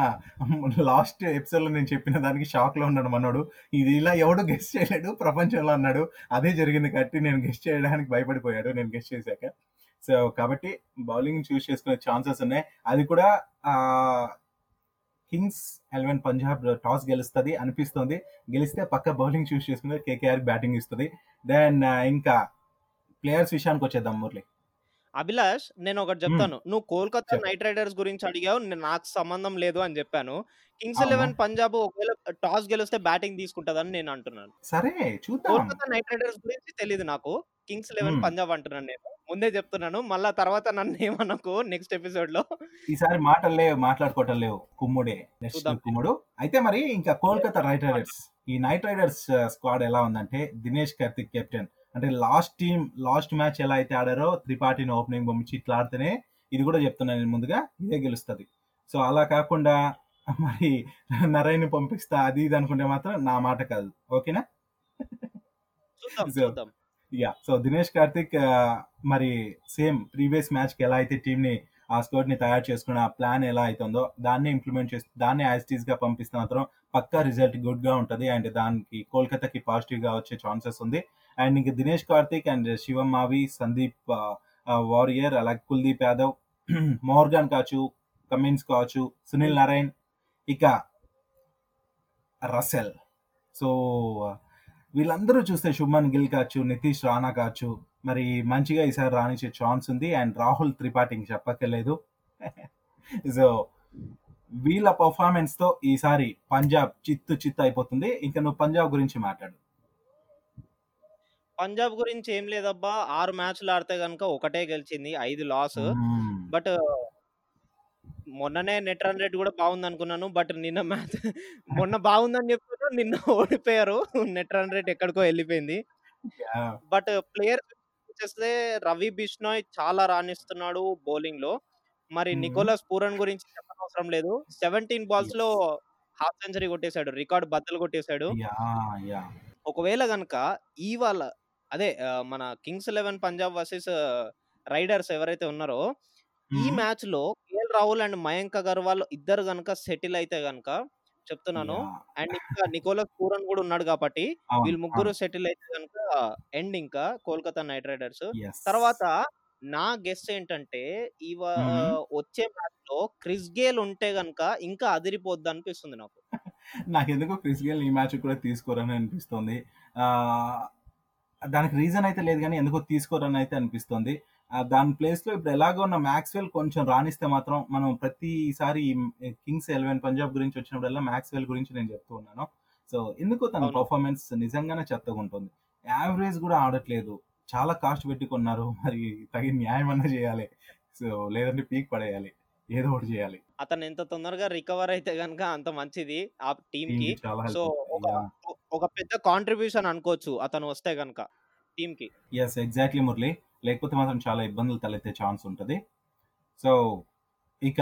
లాస్ట్ ఎపిసోడ్లో నేను చెప్పిన దానికి షాక్లో ఉన్నాడు మనోడు. ఇది ఇలా ఎవడు గెస్ట్ చేయలేడు ప్రపంచంలో అన్నాడు అదే జరిగింది కాబట్టి నేను గెస్ట్ చేయడానికి భయపడిపోయాడు నేను గెస్ట్ చేశాక. సో కాబట్టి బౌలింగ్ చూస్ చేసుకునే ఛాన్సెస్ ఉన్నాయి. అది కూడా కింగ్స్ ఎలెవెన్ పంజాబ్ టాస్ గెలుస్తుంది అనిపిస్తుంది. గెలిస్తే పక్క బౌలింగ్ చూస్ చేసుకుని కేకేఆర్ బ్యాటింగ్ ఇస్తుంది. దెన్ ఇంకా ప్లేయర్స్ విషయానికి వచ్చేద్దాం మురళి. అభిలాష్ నేను ఒకటి చెప్తాను. నువ్వు కోల్కతా చెప్పు. నైట్ రైడర్స్ గురించి అడిగావు నేను నాకు సంబంధం లేదు అని చెప్పాను. కింగ్స్ అవునా? ఎలెవెన్ పంజాబ్ ఒకవేళ టాస్ గెలిస్తే బ్యాటింగ్ తీసుకుంటదని నేను అంటున్నాను. సరే చూద్దాం. కోల్కతా నైట్ రైడర్స్ గురించి తెలియదు నాకు. Kings eleven. పంజాబ్ అంటున్నాను నేను. ముందే చెప్తున్నాను. మళ్ళా తర్వాత నన్ను ఏమనకు నెక్స్ట్ ఎపిసోడ్లో ఈసారి మాటలు లేవు మాట్లాడుకోవటం లేవు. కుమ్ముడే నెక్స్ట్ చూద్దాం. కుమ్ముడు. అయితే మరి ఇంకా కోల్కతా నైట్ రైడర్స్. ఈ నైట్ రైడర్స్ స్క్వాడ్ ఎలా ఉందంటే దినేష్ కార్తిక్ కెప్టెన్. అంటే లాస్ట్ టీమ్ లాస్ట్ మ్యాచ్ ఎలా అయితే ఆడారో త్రిపాఠిని ఓపెనింగ్ పంపించి ఇట్లా ఆడితేనే ఇది కూడా చెప్తున్నాను నేను ముందుగా ఇదే గెలుస్తుంది. సో అలా కాకుండా మరి నరైన్ పంపిస్తా అది ఇది అనుకుంటే మాత్రం నా మాట కాదు. ఓకేనా? యా సో దినేష్ కార్తిక్ ఆ, మరి సేమ్ ప్రీవియస్ మ్యాచ్కి ఎలా అయితే టీమ్ని ఆ స్కోర్ని తయారు చేసుకున్న ఆ ప్లాన్ ఎలా అవుతుందో దాన్ని ఇంప్లిమెంట్ చేసి దాన్ని యాజ్ టీజ్గా పంపిస్తే మాత్రం పక్కా రిజల్ట్ గుడ్గా అండ్ దానికి కోల్కతాకి పాజిటివ్గా వచ్చే ఛాన్సెస్ ఉంది. అండ్ ఇంక దినేష్ కార్తిక్ అండ్ శివం మావి సందీప్ వారియర్ అలాగే కుల్దీప్ యాదవ్ మోర్గాన్ కావచ్చు కమిన్స్ కావచ్చు సునీల్ నారాయణ్ ఇక రసెల్. సో వీళ్ళందరూ చూస్తే శుభ్మన్ గిల్ కావచ్చు నితీష్ రాణా కావచ్చు మరి మంచిగా ఈసారి రాణించే ఛాన్స్ ఉంది. అండ్ రాహుల్ త్రిపాఠి ఇంక చెప్పక్కర్లేదు. సో వీళ్ళ పర్ఫార్మెన్స్తో ఈసారి పంజాబ్ చిత్తు చిత్తు అయిపోతుంది. ఇంకా నువ్వు పంజాబ్ గురించి మాట్లాడు. పంజాబ్ గురించి ఏం లేదబ్బా. ఆరు మ్యాచ్లు ఆడితే గనుక ఒకటే గెలిచింది ఐదు లాస్. బట్ మొన్ననే నెట్ రన్ రేట్ కూడా బాగుంది అనుకున్నాను. బట్ నిన్న మ్యాచ్ మొన్న బాగుందని చెప్పారు నిన్న ఓడిపోయారు. నెట్ రన్ రేట్ ఎక్కడికో వెళ్ళిపోయింది. బట్ ప్లేయర్ వచ్చేస్తే రవి బిష్నాయ్ చాలా రాణిస్తున్నాడు బౌలింగ్లో మరి. నికోలస్ పూరన్ గురించి చెప్పనవసరం లేదు సెవెంటీన్ బాల్స్లో హాఫ్ సెంచరీ కొట్టేశాడు రికార్డ్ బద్దలు కొట్టేశాడు. ఒకవేళ గనక ఇవాళ అదే మన kings eleven Punjab versus riders ఎవరైతే ఉన్నారో ఈ. మ్యాచ్లో కేఎల్ రాహుల్ అండ్ మయాంక్ అగర్వాల్ ఇద్దరు గనక సెటిల్ అయితే గనక చెప్తున్నాను. అండ్ ఇంకా నికోలస్ పూరన్ కూడా ఉన్నాడు కాబట్టి వీళ్ళు ముగ్గురు. సెటిల్ అయితే కనుక ఎండ్ ఇంకా కోల్కతా నైట్ రైడర్స్. తర్వాత నా గెస్ ఏంటంటే ఇవ. వచ్చే మ్యాచ్లో క్రిస్ గేల్ ఉంటే గనక ఇంకా అదిరిపోద్ది అనిపిస్తుంది నాకు. నాకెందుకో క్రిస్ గేల్ ఈ మ్యాచ్ కూడా తీసుకోరని అనిపిస్తుంది. ఆ, దానికి రీజన్ అయితే లేదు కానీ ఎందుకో తీసుకోరని అయితే అనిపిస్తుంది. దాని ప్లేస్లో ఇప్పుడు ఎలాగో ఉన్న మ్యాక్స్వెల్ కొంచెం రాణిస్తే మాత్రం మనం ప్రతిసారి కింగ్స్ ఎలెవెన్ పంజాబ్ గురించి వచ్చినప్పుడల్లా మ్యాక్స్వెల్ గురించి నేను చెప్తూ ఉన్నాను. సో ఎందుకో తన. పర్ఫార్మెన్స్ నిజంగానే చెత్తగా ఉంటుంది యావరేజ్ కూడా ఆడట్లేదు. చాలా కాస్ట్ పెట్టి కొన్నారు. మరి తగిన న్యాయం అన్నా చేయాలి. సో లేదంటే పీక్ పడేయాలి. ఏదో ఒకటి చేయాలి. అతను ఎంత తొందరగా రికవర్ అయితే గనుక అంత మంచిది ఆ టీమ్కి సో ఒక పెద్ద కాంట్రిబ్యూషన్ అనుకోవచ్చు అతను వస్తే గనుక టీమ్కి ఎస్ ఎగ్జాక్ట్లీ మురళి. లేకపోతే మాత్రం చాలా ఇబ్బందులు తలెత్తే ఛాన్స్ ఉంటుంది. సో ఇక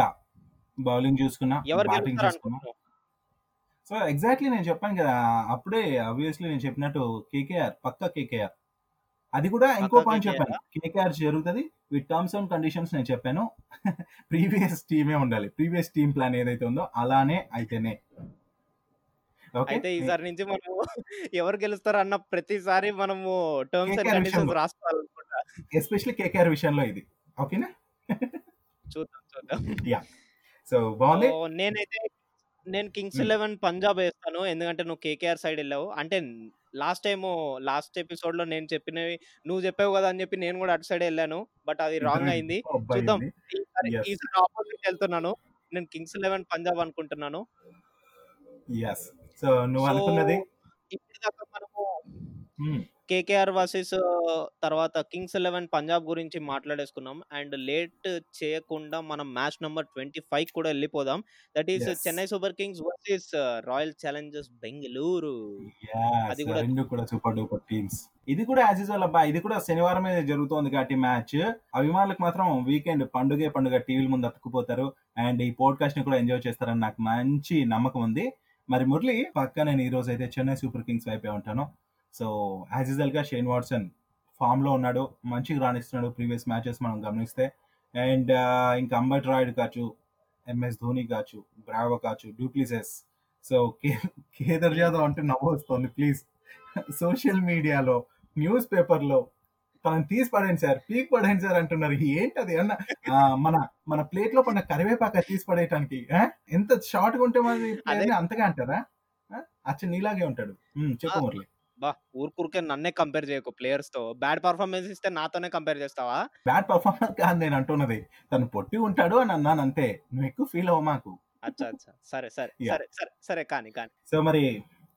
బౌలింగ్ చూసుకున్నా బ్యాటింగ్ చూసుకున్నా. సో ఎగ్జాక్ట్లీ నేను చెప్పాను కదా అప్పుడే ఆబ్వియస్లీ నేను చెప్పినట్టు కేకేఆర్ పక్క కేకేఆర్ అది కూడా ఇంకో పాయింట్? చెప్పాను. కేకేఆర్ జరుగుతుంది. విత్ టర్మ్స్ అండ్ కండిషన్స్ నేను చెప్పాను. ప్రీవియస్ టీమే ఉండాలి. ప్రీవియస్ టీమ్ ప్లాన్ ఏదైతే ఉందో అలానే అయితేనే. అయితే ఈసారి నుంచి మనము ఎవరు గెలుస్తారు అన్న ప్రతిసారి మనము టర్మ్స్ అండ్ కండిషన్స్. రాసుకోవాలనుకుంటా. ఎస్పెషల్లీ కేకేఆర్ విషయంలో ఇది. ఓకేనా చూద్దాం చూద్దాం. సో బాగుంది? సో నేనైతే నేను కింగ్స్. ఎలెవెన్ పంజాబ్ వేస్తాను. ఎందుకంటే నువ్వు కేకేఆర్ సైడ్ వెళ్ళావు. అంటే లాస్ట్ టైం లాస్ట్ ఎపిసోడ్లో నేను చెప్పినవి నువ్వు చెప్పావు కదా అని చెప్పి నేను కూడా అటు సైడ్ వెళ్ళాను బట్ అది రాంగ్ అయింది. చూద్దాం. ఈసారి ఆపోజిట్ వెళ్తున్నాను. నేను కింగ్స్ ఎలెవెన్ పంజాబ్ అనుకుంటున్నాను. సో నువ్వు అనుకున్నది? ఇప్పుడు దాకా మనము. కేకేఆర్ వర్సెస్ తర్వాత కింగ్స్ ఎలెవెన్ పంజాబ్ గురించి మాట్లాడేసుకున్నాం. అండ్ లేట్ చేయకుండా మనం మ్యాచ్ నెంబర్ ట్వంటీ ఫైవ్ కూడా వెళ్ళిపోదాం. That is. Chennai super kings versus royal challengers Bengaluru. అది కూడా- రెండు కూడా సూపర్ డూపర్ టీమ్స్. ఇది కూడా యాజ్ యూజువల్ అబ్బా ఇది కూడా శనివారం మీద జరుగుతోంది కాబట్టి మ్యాచ్. అభిమానులకు మాత్రం వీకెండ్ పండుగే పండుగ టీవీల ముందు అతుక్కుపోతారు. అండ్ ఈ పోడ్కాస్ట్ని కూడా ఎంజాయ్ చేస్తారని నాకు మంచి నమ్మకం ఉంది. మరి మురళి పక్క నేను ఈ రోజు అయితే చెన్నై సూపర్ కింగ్స్ వైపే ఉంటాను. సో యాజ్ యూజువల్గా షేన్ వాట్సన్ ఫామ్లో ఉన్నాడు. మంచిగా రాణిస్తున్నాడు ప్రీవియస్ మ్యాచెస్ మనం గమనిస్తే. అండ్ ఇంకా అంబట్ రాయుడు కావచ్చు ఎంఎస్ ధోని కావచ్చు బ్రావో కావచ్చు డూప్లిసెస్ సో కే కేదర్ జాదవ్ అంటే నవ్వు వస్తుంది ప్లీజ్ సోషల్ మీడియాలో న్యూస్ పేపర్లో తనని తీసి పడేయండి సార్ పీక్ పడేయండి సార్ అంటున్నారు. ఏంటది అన్న మన మన ప్లేట్లో పడిన కరివేపాక తీసి పడేయటానికి? ఎంత షార్ట్గా ఉంటే మరి అంతగా అంటారా? అచ్చ నీలాగే ఉంటాడు. చెప్పు. మురళి. బా ఊరుకూరికే నన్నే కంపేర్ చేయకు ప్లేయర్స్తో. బ్యాడ్ పర్ఫార్మెన్స్ ఇస్తే నాతోనే కంపేర్ చేస్తావా? బ్యాడ్ పర్ఫార్మెన్స్ కాదు నేను అంటున్నది. తను పొట్టి ఉంటాడు అని అన్నాను అంతే. నువ్వు ఎక్కువ ఫీల్ అవ్వ మాకు. అచ్చా అచ్చా. సరే సరే. సరే సరే సరే కానీ కానీ. సో మరి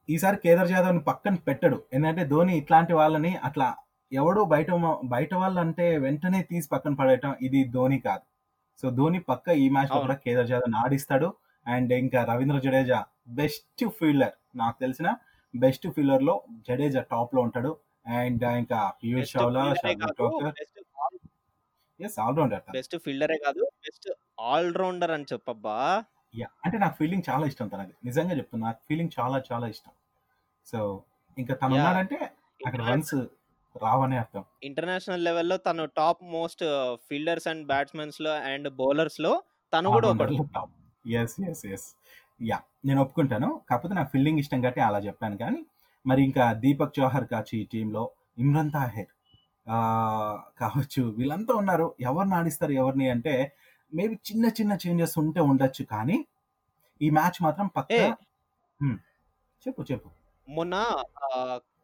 ఈసారి కేదార్ జాదవ్ని పక్కన పెట్టడు. ఎందుకంటే ధోని ఇట్లాంటి వాళ్ళని అట్లా ఎవడో బయట బయట వాళ్ళు అంటే వెంటనే తీసి పక్కన పడేయటం ఇది ధోని కాదు. సో ధోని పక్క ఈ మ్యాచ్లో. కూడా కేదార్ జాదవ్ ఆడిస్తాడు. అండ్ ఇంకా రవీంద్ర జడేజా బెస్ట్ ఫీల్డర్ నాకు తెలిసిన బెస్ట్ ఫీల్డర్లో జడేజా టాప్లో ఉంటాడు. అండ్ ఇంకా Piyush Chawla best as allrounder best ఫీల్డరే కాదు. బెస్ట్ ఆల్ రౌండర్ అని చెప్పబ్బా. యా అంటే నాకు ఫీలింగ్ చాలా ఇష్టం తనది నిజంగా చెప్తున్నా నాకు ఫీలింగ్ చాలా చాలా ఇష్టం. సో ఇంకా తను. ఉన్నాడంటే అక్కడ రన్స్ రావనే అర్థం. ఇంటర్నేషనల్ లెవెల్లో తను టాప్ మోస్ట్ ఫీల్డర్స్ అండ్ బ్యాట్స్మెన్స్లో అండ్ బౌలర్స్లో తను కూడా ఒకడు. ఎస్ ఎస్ ఎస్ యా నేను ఒప్పుకుంటాను. కాకపోతే నాకు ఫీల్డింగ్ ఇష్టం కాబట్టి అలా చెప్పాను. కానీ మరి ఇంకా దీపక్ చౌహర్ కావచ్చు ఈ టీంలో ఇమ్రాన్ తాహిర్ ఆ, కావచ్చు. వీళ్ళంతా ఉన్నారు. ఎవరిని ఆడిస్తారు ఎవరిని అంటే మేబీ చిన్న చిన్న చేంజెస్ ఉంటే ఉండొచ్చు. కానీ ఈ మ్యాచ్ మాత్రం పక్క. చెప్పు చెప్పు. మొన్న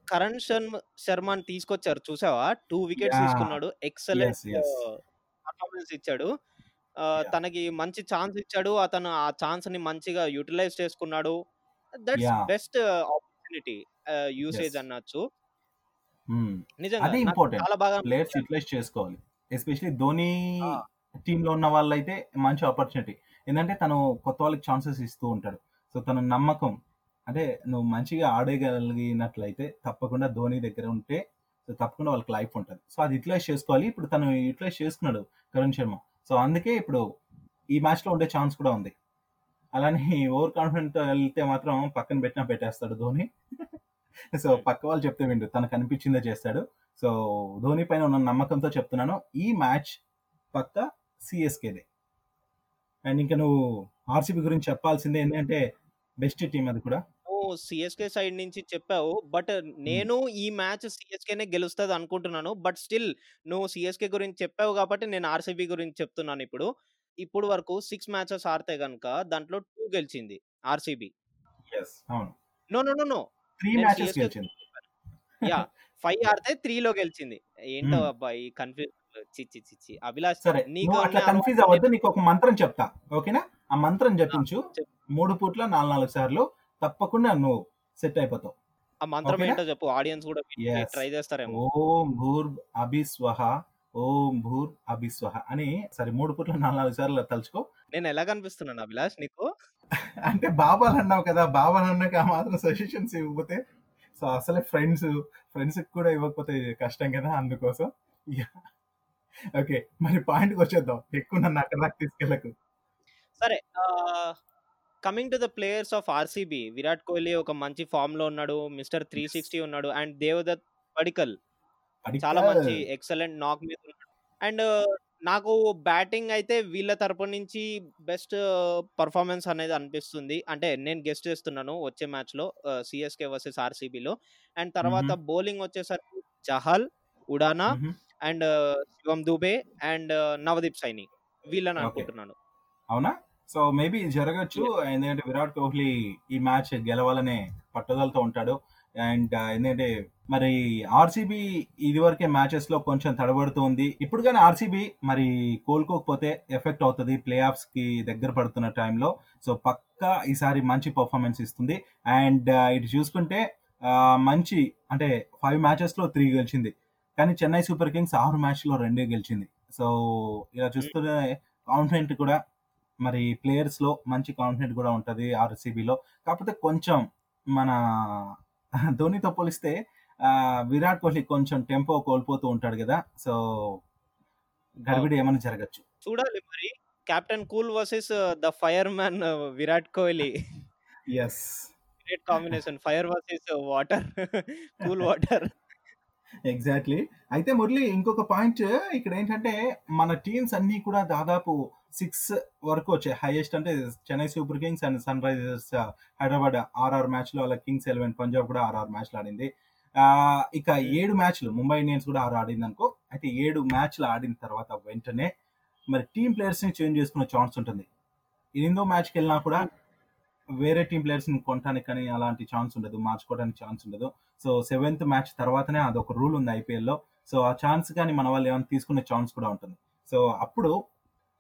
కరణ్ శర్మ శర్మని తీసుకొచ్చారు. చూసావా? Two wickets. తీసుకున్నాడు. Excellent yes. పర్ఫార్మెన్స్ ఇచ్చాడు. తనకి మంచి ఛాన్స్ ఇచ్చాడు. అతను ఆ ఛాన్స్ని మంచిగా యూటిలైజ్ చేసుకున్నాడు. దట్స్. Best opportunity usage. అనొచ్చు. Hmm. నిజంగా అదే నాకు important. చాలా బాగా ప్లేయర్స్ యూటిలైజ్ చేసుకోవాలి. ఎస్పెషలీ ధోని ఆ. టీమ్లో ఉన్న వాళ్ళైతే మంచి ఆపర్చునిటీ. ఎందుకంటే తను కొత్త వాళ్ళకి ఛాన్సెస్ ఇస్తూ ఉంటాడు. సో తన నమ్మకం అంటే నువ్వు మంచిగా ఆడగలిగినట్లయితే తప్పకుండా ధోని దగ్గర ఉంటే సో తప్పకుండా వాళ్ళకి లైఫ్ ఉంటుంది. సో అది యూటిలైజ్ చేసుకోవాలి. ఇప్పుడు తను యూటిలైజ్ చేసుకున్నాడు. కరణ్ శర్మ. సో అందుకే ఇప్పుడు ఈ మ్యాచ్లో ఉండే ఛాన్స్ కూడా ఉంది. అలానే ఓవర్ కాన్ఫిడెంట్ వెళ్తే మాత్రం పక్కన పెట్టినా పెట్టేస్తాడు ధోని. సో పక్క వాళ్ళు చెప్తే విండు. తనకు అనిపించిందే చేస్తాడు. సో ధోని పైన ఉన్న నమ్మకంతో చెప్తున్నాను. ఈ మ్యాచ్ పక్క సిఎస్కేదే అండ్ ఇంకా నువ్వు ఆర్సీబీ గురించి చెప్పాల్సిందే ఏంటంటే బెస్ట్ టీం అది కూడా. సిఎస్కే సైడ్ నుంచి చెప్పావు. బట్ నేను ఈ మ్యాచ్ సిఎస్కేనే గెలుస్తుంది అనుకుంటున్నాను బట్ స్టిల్ నువ్వు సిఎస్కే గురించి చెప్పావు కాబట్టి నేను ఆర్సీబీ గురించి చెప్తున్నాను ఇప్పుడు. ఇప్పుడు వరకు సిక్స్ మ్యాచెస్ ఆడితే గనుక దాంట్లో టూ గెలిచింది RCB. No no no no. Yeah. Five ఆడితే త్రీ లో గెలిచింది. ఏంటో. అబ్బాయి కన్ఫ్యూజ్. చిచ్చి చిచ్చి అభిలాష్ సరే. నీకు అట్లా కన్ఫ్యూజ్ అవ్వద్దు. నీకు ఒక మంత్రం చెప్తా. ఓకేనా? ఆ మంత్రం చెప్పించు. చెప్పు. మూడు పూట్ల నాలుగు నాలుగు సార్లు తప్పకుండా నువ్వు సెట్ అయిపోతావు. ఆ మంత్రం ఓకేనా? ఏంటో చెప్పు ఆడియన్స్ కూడా. ట్రై చేస్తారేమో. ఓం భూర్ అభిస్వహ ఓం భూర్ అభిస్వహ అని సరే మూడు పూట్ల నాలుగు నాలుగు సార్లు తలుచుకో. నేను ఎలా కనిపిస్తున్నాను అభిలాష్ నీకు? అంటే బాబాలు అన్నావు కదా బాబాలు అన్నాక ఆ మాత్రం సజెషన్స్ ఇవ్వకపోతే సో అసలే ఫ్రెండ్స్ ఫ్రెండ్స్ కూడా ఇవ్వకపోతే కష్టం కదా అందుకోసం. ఓకే మరి పాయింట్కి వచ్చేద్దాం. ఎక్కువ నన్ను అక్కడ దాకా తీసుకెళ్ళకు. సరే coming to the players of RCB Virat Kohli ఒక మంచి ఫామ్లో ఉన్నాడు మిస్టర్ త్రీ సిక్స్టీ ఉన్నాడు అండ్ దేవదత్ పడికల్ చాలా మంచి ఎక్సలెంట్ నాక్ మీద ఉన్నాడు. అండ్ నాకు బ్యాటింగ్ అయితే వీళ్ళ తరపు నుంచి బెస్ట్ పర్ఫార్మెన్స్ అనేది అనిపిస్తుంది. అంటే నేను గెస్ట్ చేస్తున్నాను వచ్చే మ్యాచ్లో సిఎస్కే వర్సెస్ ఆర్సీబీలో అండ్ తర్వాత బౌలింగ్ వచ్చేసరికి చహల్ ఉడానా అండ్ శివం దుబే అండ్ నవదీప్ సైని వీళ్ళని. అనుకుంటున్నాను. అవునా? సో మేబీ జరగచ్చు. ఎందుకంటే విరాట్ కోహ్లీ ఈ మ్యాచ్ గెలవాలనే పట్టుదలతో ఉంటాడు. అండ్ ఎందుకంటే మరి ఆర్సీబీ ఇది వరకే మ్యాచెస్లో కొంచెం తడబడుతూ ఉంది. ఇప్పుడు కానీ ఆర్సీబీ మరి కోలుకోకపోతే ఎఫెక్ట్ అవుతుంది. ప్లే ఆఫ్స్కి దగ్గర పడుతున్న టైంలో. సో పక్కా ఈసారి మంచి పర్ఫార్మెన్స్ ఇస్తుంది. అండ్ ఇటు చూసుకుంటే మంచి అంటే ఫైవ్ మ్యాచెస్లో త్రీ గెలిచింది. కానీ చెన్నై సూపర్ కింగ్స్ ఆరు మ్యాచ్లో రెండే గెలిచింది. సో ఇలా చూస్తుంటే కాన్ఫిడెంట్ కూడా మరి ప్లేయర్స్లో మంచి కాన్ఫిడెంట్ కూడా ఉంటది ఆర్సీబీలో కాకపోతే కొంచెం మన ధోనితో పోలిస్తే విరాట్ కోహ్లీ కొంచెం టెంపో కోల్పోతూ ఉంటాడు కదా. సో గడిబిడి ఏమైనా జరగచ్చు. చూడాలి మరి. Captain cool versus the fire man Virat Kohli as great combination fire versus water cool water exactly అయితే మురళి ఇంకొక పాయింట్ ఇక్కడ ఏంటంటే మన టీమ్స్ అన్ని కూడా దాదాపు సిక్స్ వరకు వచ్చాయి. హైయెస్ట్ అంటే Chennai super kings and sunrisers Hyderabad RR మ్యాచ్లో అలా కింగ్స్ ఎలెవెన్ పంజాబ్ కూడా ఆర్ఆర్ మ్యాచ్లు ఆడింది. ఇక ఏడు మ్యాచ్లు ముంబై ఇండియన్స్ కూడా ఆరు ఆడింది అనుకో అయితే ఏడు మ్యాచ్లు ఆడిన తర్వాత వెంటనే మరి టీం ప్లేయర్స్ని చేంజ్ చేసుకునే ఛాన్స్ ఉంటుంది. ఎనిమిదో మ్యాచ్కి వెళ్ళినా కూడా వేరే టీం ప్లేయర్స్ని కొనడానికి కానీ అలాంటి ఛాన్స్ ఉండదు మార్చుకోవడానికి ఛాన్స్ ఉండదు. సో సెవెంత్ మ్యాచ్ తర్వాతనే అదొక రూల్ ఉంది ఐపీఎల్లో. సో ఆ ఛాన్స్ కానీ మన వాళ్ళు ఏమైనా తీసుకునే ఛాన్స్ కూడా ఉంటుంది. సో అప్పుడు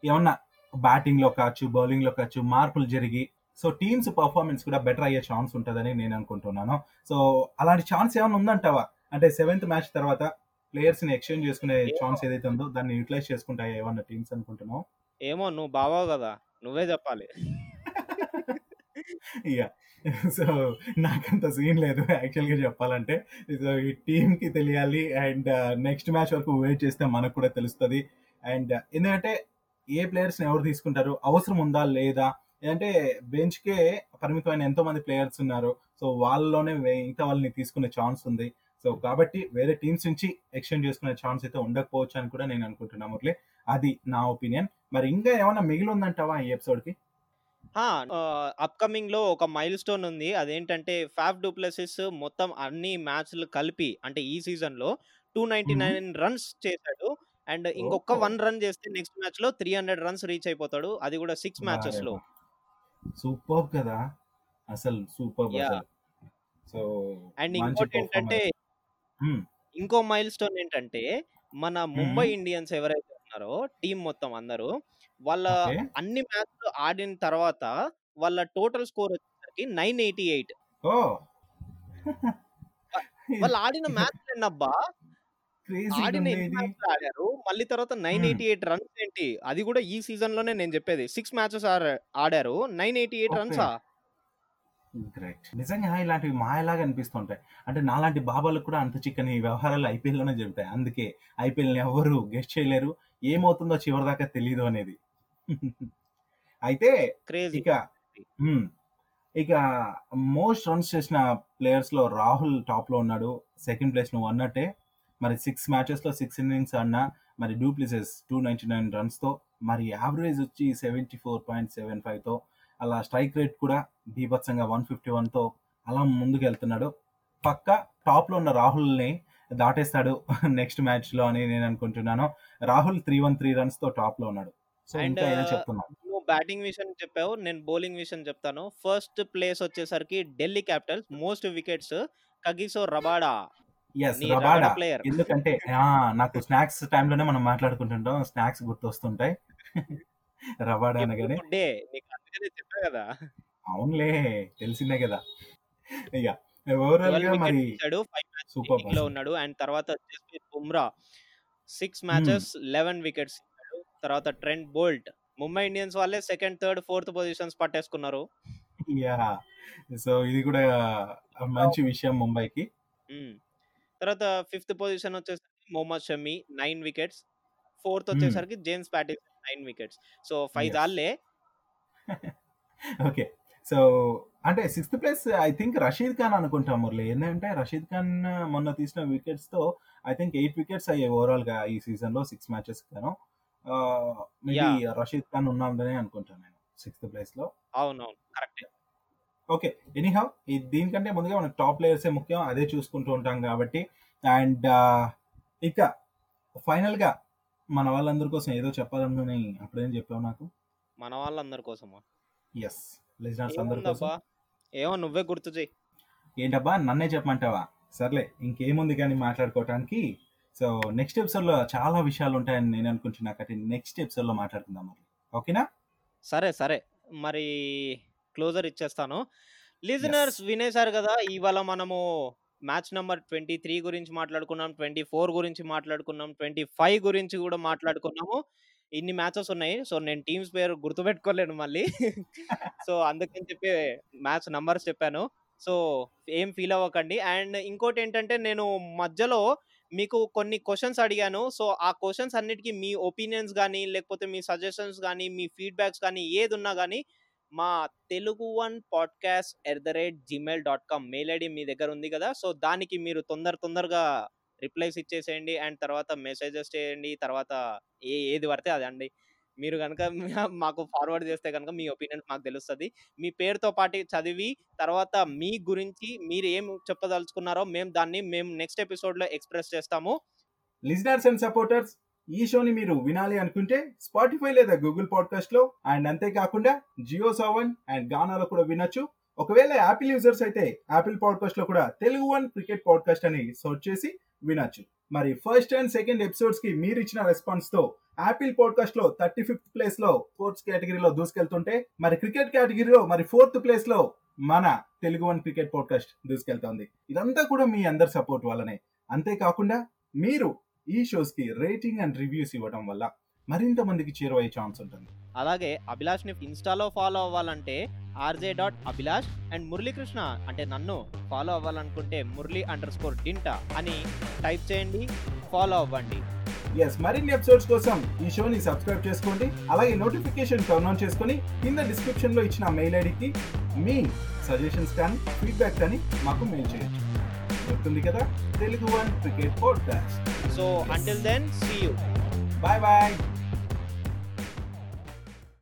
ఏమన్నా బ్యాటింగ్లో కావచ్చు బౌలింగ్లో కావచ్చు మార్పులు జరిగి సో టీమ్స్ పర్ఫార్మెన్స్ కూడా బెటర్ అయ్యే ఛాన్స్ ఉంటుందని నేను అనుకుంటున్నాను. సో అలాంటి ఛాన్స్ ఏమైనా ఉందంటావా? అంటే సెవెంత్ మ్యాచ్ తర్వాత ప్లేయర్స్ని ఎక్స్చేంజ్ చేసుకునే ఛాన్స్ ఏదైతే ఉందో దాన్ని యూటిలైజ్ చేసుకుంటాయా ఏమన్నా టీమ్స్ అనుకుంటున్నావు? ఏమో నువ్వు బావావు కదా నువ్వే చెప్పాలి. సో నాకంత సీన్ లేదు యాక్చువల్గా చెప్పాలంటే. సో ఈ టీమ్కి తెలియాలి అండ్ నెక్స్ట్ మ్యాచ్ వరకు వెయిట్ చేస్తే మనకు కూడా తెలుస్తుంది. అండ్ ఎందుకంటే ఏ ప్లేయర్స్ ఎవరు తీసుకుంటారు? అవసరం ఉందా? లేదా? అంటే బెంచ్ కే పరిమితమైన ఎంతో మంది ప్లేయర్స్ ఉన్నారు. సో వాళ్ళలోనే మిగతా వాళ్ళని తీసుకునే ఛాన్స్ ఉంది. సో కాబట్టి వేరే టీమ్స్ నుంచి ఎక్స్చేంజ్ చేసుకునే ఛాన్స్ అయితే ఉండకపోవచ్చు అని కూడా నేను అనుకుంటున్నాను మురళి. అది నా ఒపీనియన్ మరి ఇంకా ఏమైనా మిగిలి ఉందంటావా ఈ ఎపిసోడ్కి? అప్కమింగ్లో ఒక మైల్ స్టోన్ ఉంది. అదేంటంటే ఫాఫ్ డూప్లెసిస్ మొత్తం అన్ని మ్యాచ్లు కలిపి అంటే ఈ సీజన్లో టూ నైన్టీ నైన్ రన్స్ చేశాడు. అండ్ ఇంకొక. వన్ రన్ చేస్తే నెక్స్ట్ మ్యాచ్లో త్రీ హండ్రెడ్ రన్స్ రీచ్ అయిపోతాడు. అది కూడా సిక్స్ మ్యాచెస్లో సూపర్ కదా. అసలు సూపర్ సో అండ్ ఇంకోటి ఏంటంటే. ఇంకో మైల్ స్టోన్ ఏంటంటే మన ముంబై ఇండియన్స్ ఎవరైతే ఉన్నారో టీం మొత్తం అందరూ వాళ్ళ. అన్ని మ్యాచ్లు ఆడిన తర్వాత వాళ్ళ టోటల్ స్కోర్ వచ్చేసరికి నైన్ ఎయిటీ ఎయిట్. వాళ్ళు ఆడిన మ్యాచ్ క్రేజీ ఆడిన ఆడారు. మళ్ళీ తర్వాత నైన్ ఎయిటీ ఎయిట్ రన్స్ ఏంటి? అది కూడా ఈ సీజన్లోనే నేను చెప్పేది. సిక్స్ మ్యాచెస్ ఆడారు. Nine eighty eight. రన్సా? గ్రేట్. నిజంగా ఇలాంటివి మాయలాగా అనిపిస్తుంటాయి. అంటే నాలాంటి బాబాలకు కూడా అంత చిక్కని వ్యవహారాలు ఐపీఎల్లోనే జరుగుతాయి. అందుకే ఐపీఎల్ని ఎవరు గెస్ట్ చేయలేరు. ఏమవుతుందో చివరిదాకా తెలియదు అనేది. అయితే ఇక. ఇక మోస్ట్ రన్స్ చేసిన ప్లేయర్స్లో రాహుల్ టాప్లో ఉన్నాడు. సెకండ్ ప్లేస్ నువ్వు అన్నట్టే. మరి సిక్స్ మ్యాచెస్లో సిక్స్ ఇన్నింగ్స్ అన్నా మరి du Plessis two ninety nine రన్స్తో మరి యావరేజ్ వచ్చి సెవెంటీ ఫోర్ పాయింట్ సెవెన్ ఫైవ్తో అలా స్ట్రైక్ రేట్ కూడా బీభత్సంగా వన్ ఫిఫ్టీ వన్తో అలా ముందుకు వెళ్తున్నాడు పక్క టాప్లో ఉన్న రాహుల్ని దాటేస్తాడు నెక్స్ట్ మ్యాచ్లో అని నేను అనుకుంటున్నాను. రాహుల్ త్రీ వన్ త్రీ రన్స్తో టాప్లో ఉన్నాడు. చెప్తున్నాను నువ్వు బ్యాటింగ్ విషయం చెప్పావు నేను బౌలింగ్ విషయం చెప్తాను. ఫస్ట్ ప్లేస్ వచ్చేసరికి Delhi capitals most wickets Kagiso Rabada as Rabada ఎందుకంటే ఆ, నాకు స్నాక్స్ టైంలోనే మనం మాట్లాడుకుంటుంటాం. స్నాక్స్ గుర్తొస్తుంటాయి. రబాడా అనగానే. కదా. అవునులే తెలిసిందే కదా. ఇక ఓవరాల్గా మరి సూపర్లో ఉన్నాడు. అండ్ తర్వాత Bumrah. Six matches eleven wickets తర్వాత ట్రెంట్ బోల్ట్. ముంబై ఇండియన్స్ వాళ్ళే సెకండ్ థర్డ్ ఫోర్త్ పొజిషన్స్ పట్టేసుకున్నారు. యా. సో ఇది కూడా మంచి విషయం ముంబైకి. తర్వాత ఫిఫ్త్ పొజిషన్ వచ్చేసరికి Mohammed Shami nine wickets. Fourth. వచ్చేసరికి James Pattinson nine wickets. So five. దాళ్ళే. Okay. So అంటే sixth place I think Rashid Khan అనుకుంటా మురళి. ఏంటంటే రషీద్ ఖాన్ మొన్న తీసిన వికెట్స్తో ఐ థింక్ ఎయిట్ వికెట్స్ అయ్యాయి ఓవరాల్గా ఈ సీజన్లో సిక్స్ మ్యాచెస్ గాను. మేబీ రషీద్ ఖాన్ ఉన్నాడనే అనుకుంటాను నేను సిక్స్త్ ప్లేస్లో అవునవును. కరెక్ట్. ఓకే ఎనీహౌ దీనికంటే ముందుగా మనకు టాప్ ప్లేయర్సే ముఖ్యం అదే చూసుకుంటూ ఉంటాం కాబట్టి. అండ్ ఇక ఫైనల్గా మన వాళ్ళందరి కోసం ఏదో చెప్పాలనుకుని అప్పుడేం చెప్పావు నాకు? మన వాళ్ళందరి కోసమా? ఎస్ లిజనర్స్ అందరి కోసం. ఏమో నువ్వే గుర్తు చేయి ఏంటబ్బా నన్నే చెప్పమంటావా? సర్లే ఇంకేముంది కానీ మాట్లాడుకోవటానికి? సో నెక్స్ట్ ఎపిసోడ్లో చాలా విషయాలు ఉంటాయని నేను అనుకుంటున్నా కాబట్టి నెక్స్ట్ ఎపిసోడ్లో మాట్లాడుకుందాం మరి. ఓకేనా? సరే సరే. మరి క్లోజర్ ఇచ్చేస్తాను. లిజనర్స్ వినేశారు కదా! ఇవాళ మనము మ్యాచ్ నెంబర్ ట్వంటీ త్రీ గురించి మాట్లాడుకున్నాం ట్వంటీ ఫోర్ గురించి మాట్లాడుకున్నాం ట్వంటీ ఫైవ్ గురించి కూడా మాట్లాడుకున్నాము. ఇన్ని మ్యాచెస్ ఉన్నాయి. సో నేను టీమ్స్ పేరు గుర్తుపెట్టుకోలేను మళ్ళీ. సో అందుకని చెప్పి మ్యాచ్ నంబర్స్ చెప్పాను. సో ఏం ఫీల్ అవ్వకండి. అండ్ ఇంకోటి ఏంటంటే నేను మధ్యలో మీకు కొన్ని క్వశ్చన్స్ అడిగాను. సో ఆ క్వశ్చన్స్ అన్నిటికీ మీ ఒపీనియన్స్ కానీ లేకపోతే మీ సజెషన్స్ కానీ మీ ఫీడ్బ్యాక్స్ కానీ ఏది ఉన్నా కానీ మా Telugu one podcast at the rate Gmail dot com mail ID మీ దగ్గర ఉంది కదా. సో దానికి మీరు తొందర తొందరగా రిప్లైస్ ఇచ్చేసేయండి. అండ్ తర్వాత మెసేజెస్ చేయండి. తర్వాత ఏ ఏది పడితే అది అండి. మీరు కనుక మాకు ఫార్వర్డ్ చేస్తే కనుక మీ ఒపీనియన్ మాకు తెలుస్తుంది. మీ పేరుతో పాటు చదివి తర్వాత మీ గురించి మీరు ఏం చెప్పదలుచుకున్నారో మేము దాన్ని మేము నెక్స్ట్ ఎపిసోడ్లో ఎక్స్ప్రెస్ చేస్తాము. లిజనర్స్ అండ్ సపోర్టర్స్ ఈ షోని మీరు వినాలి అనుకుంటే స్పాటిఫై లేదా గూగుల్ పాడ్కాస్ట్లో అండ్ అంతేకాకుండా జియో సెవెన్ అండ్ గానాలో కూడా వినొచ్చు. ఒకవేళ యాపిల్ యూజర్స్ అయితే యాపిల్ పాడ్కాస్ట్లో కూడా తెలుగు వన్ క్రికెట్ పాడ్కాస్ట్ అని సెర్చ్ చేసి వినొచ్చు. మరి ఫస్ట్ అండ్ సెకండ్ ఎపిసోడ్స్కి మీరు ఇచ్చిన రెస్పాన్స్తో యాపిల్ పాడ్కాస్ట్లో థర్టీ ఫిఫ్త్ ప్లేస్లో స్పోర్ట్స్ కేటగిరీలో దూసుకెళ్తుంటే మరి క్రికెట్ కేటగిరీలో మరి ఫోర్త్ ప్లేస్లో మన తెలుగు వన్ క్రికెట్ పాడ్కాస్ట్ దూసుకెళ్తోంది. ఇదంతా కూడా మీ అందరి సపోర్ట్ వల్లనే. అంతేకాకుండా మీరు ఈ షోస్కి రేటింగ్ అండ్ రివ్యూస్ ఇవ్వడం వల్ల మరింత మందికి చేరువయ్యే ఛాన్స్ ఉంటుంది. అలాగే అభిలాష్ని ఇన్స్టాలో ఫాలో అవ్వాలంటే RJ dot Abhilash and Muralikrishna అంటే నన్ను ఫాలో అవ్వాలనుకుంటే మురళీ అండర్ స్కోర్ డింటా అని టైప్ చేయండి ఫాలో అవ్వండి. ఎస్ మరిన్ని ఎపిసోడ్స్ కోసం ఈ షోని సబ్స్క్రైబ్ చేసుకోండి అలాగే నోటిఫికేషన్ టర్న్ ఆన్ చేసుకొని కింద డిస్క్రిప్షన్లో ఇచ్చిన మెయిల్ ఐడికి మీ సజెషన్స్ కానీ ఫీడ్బ్యాక్ కానీ మాకు మెయిల్ చేయొచ్చు. గుర్తుంది కదా? Telugu one cricket podcast so until then see you bye bye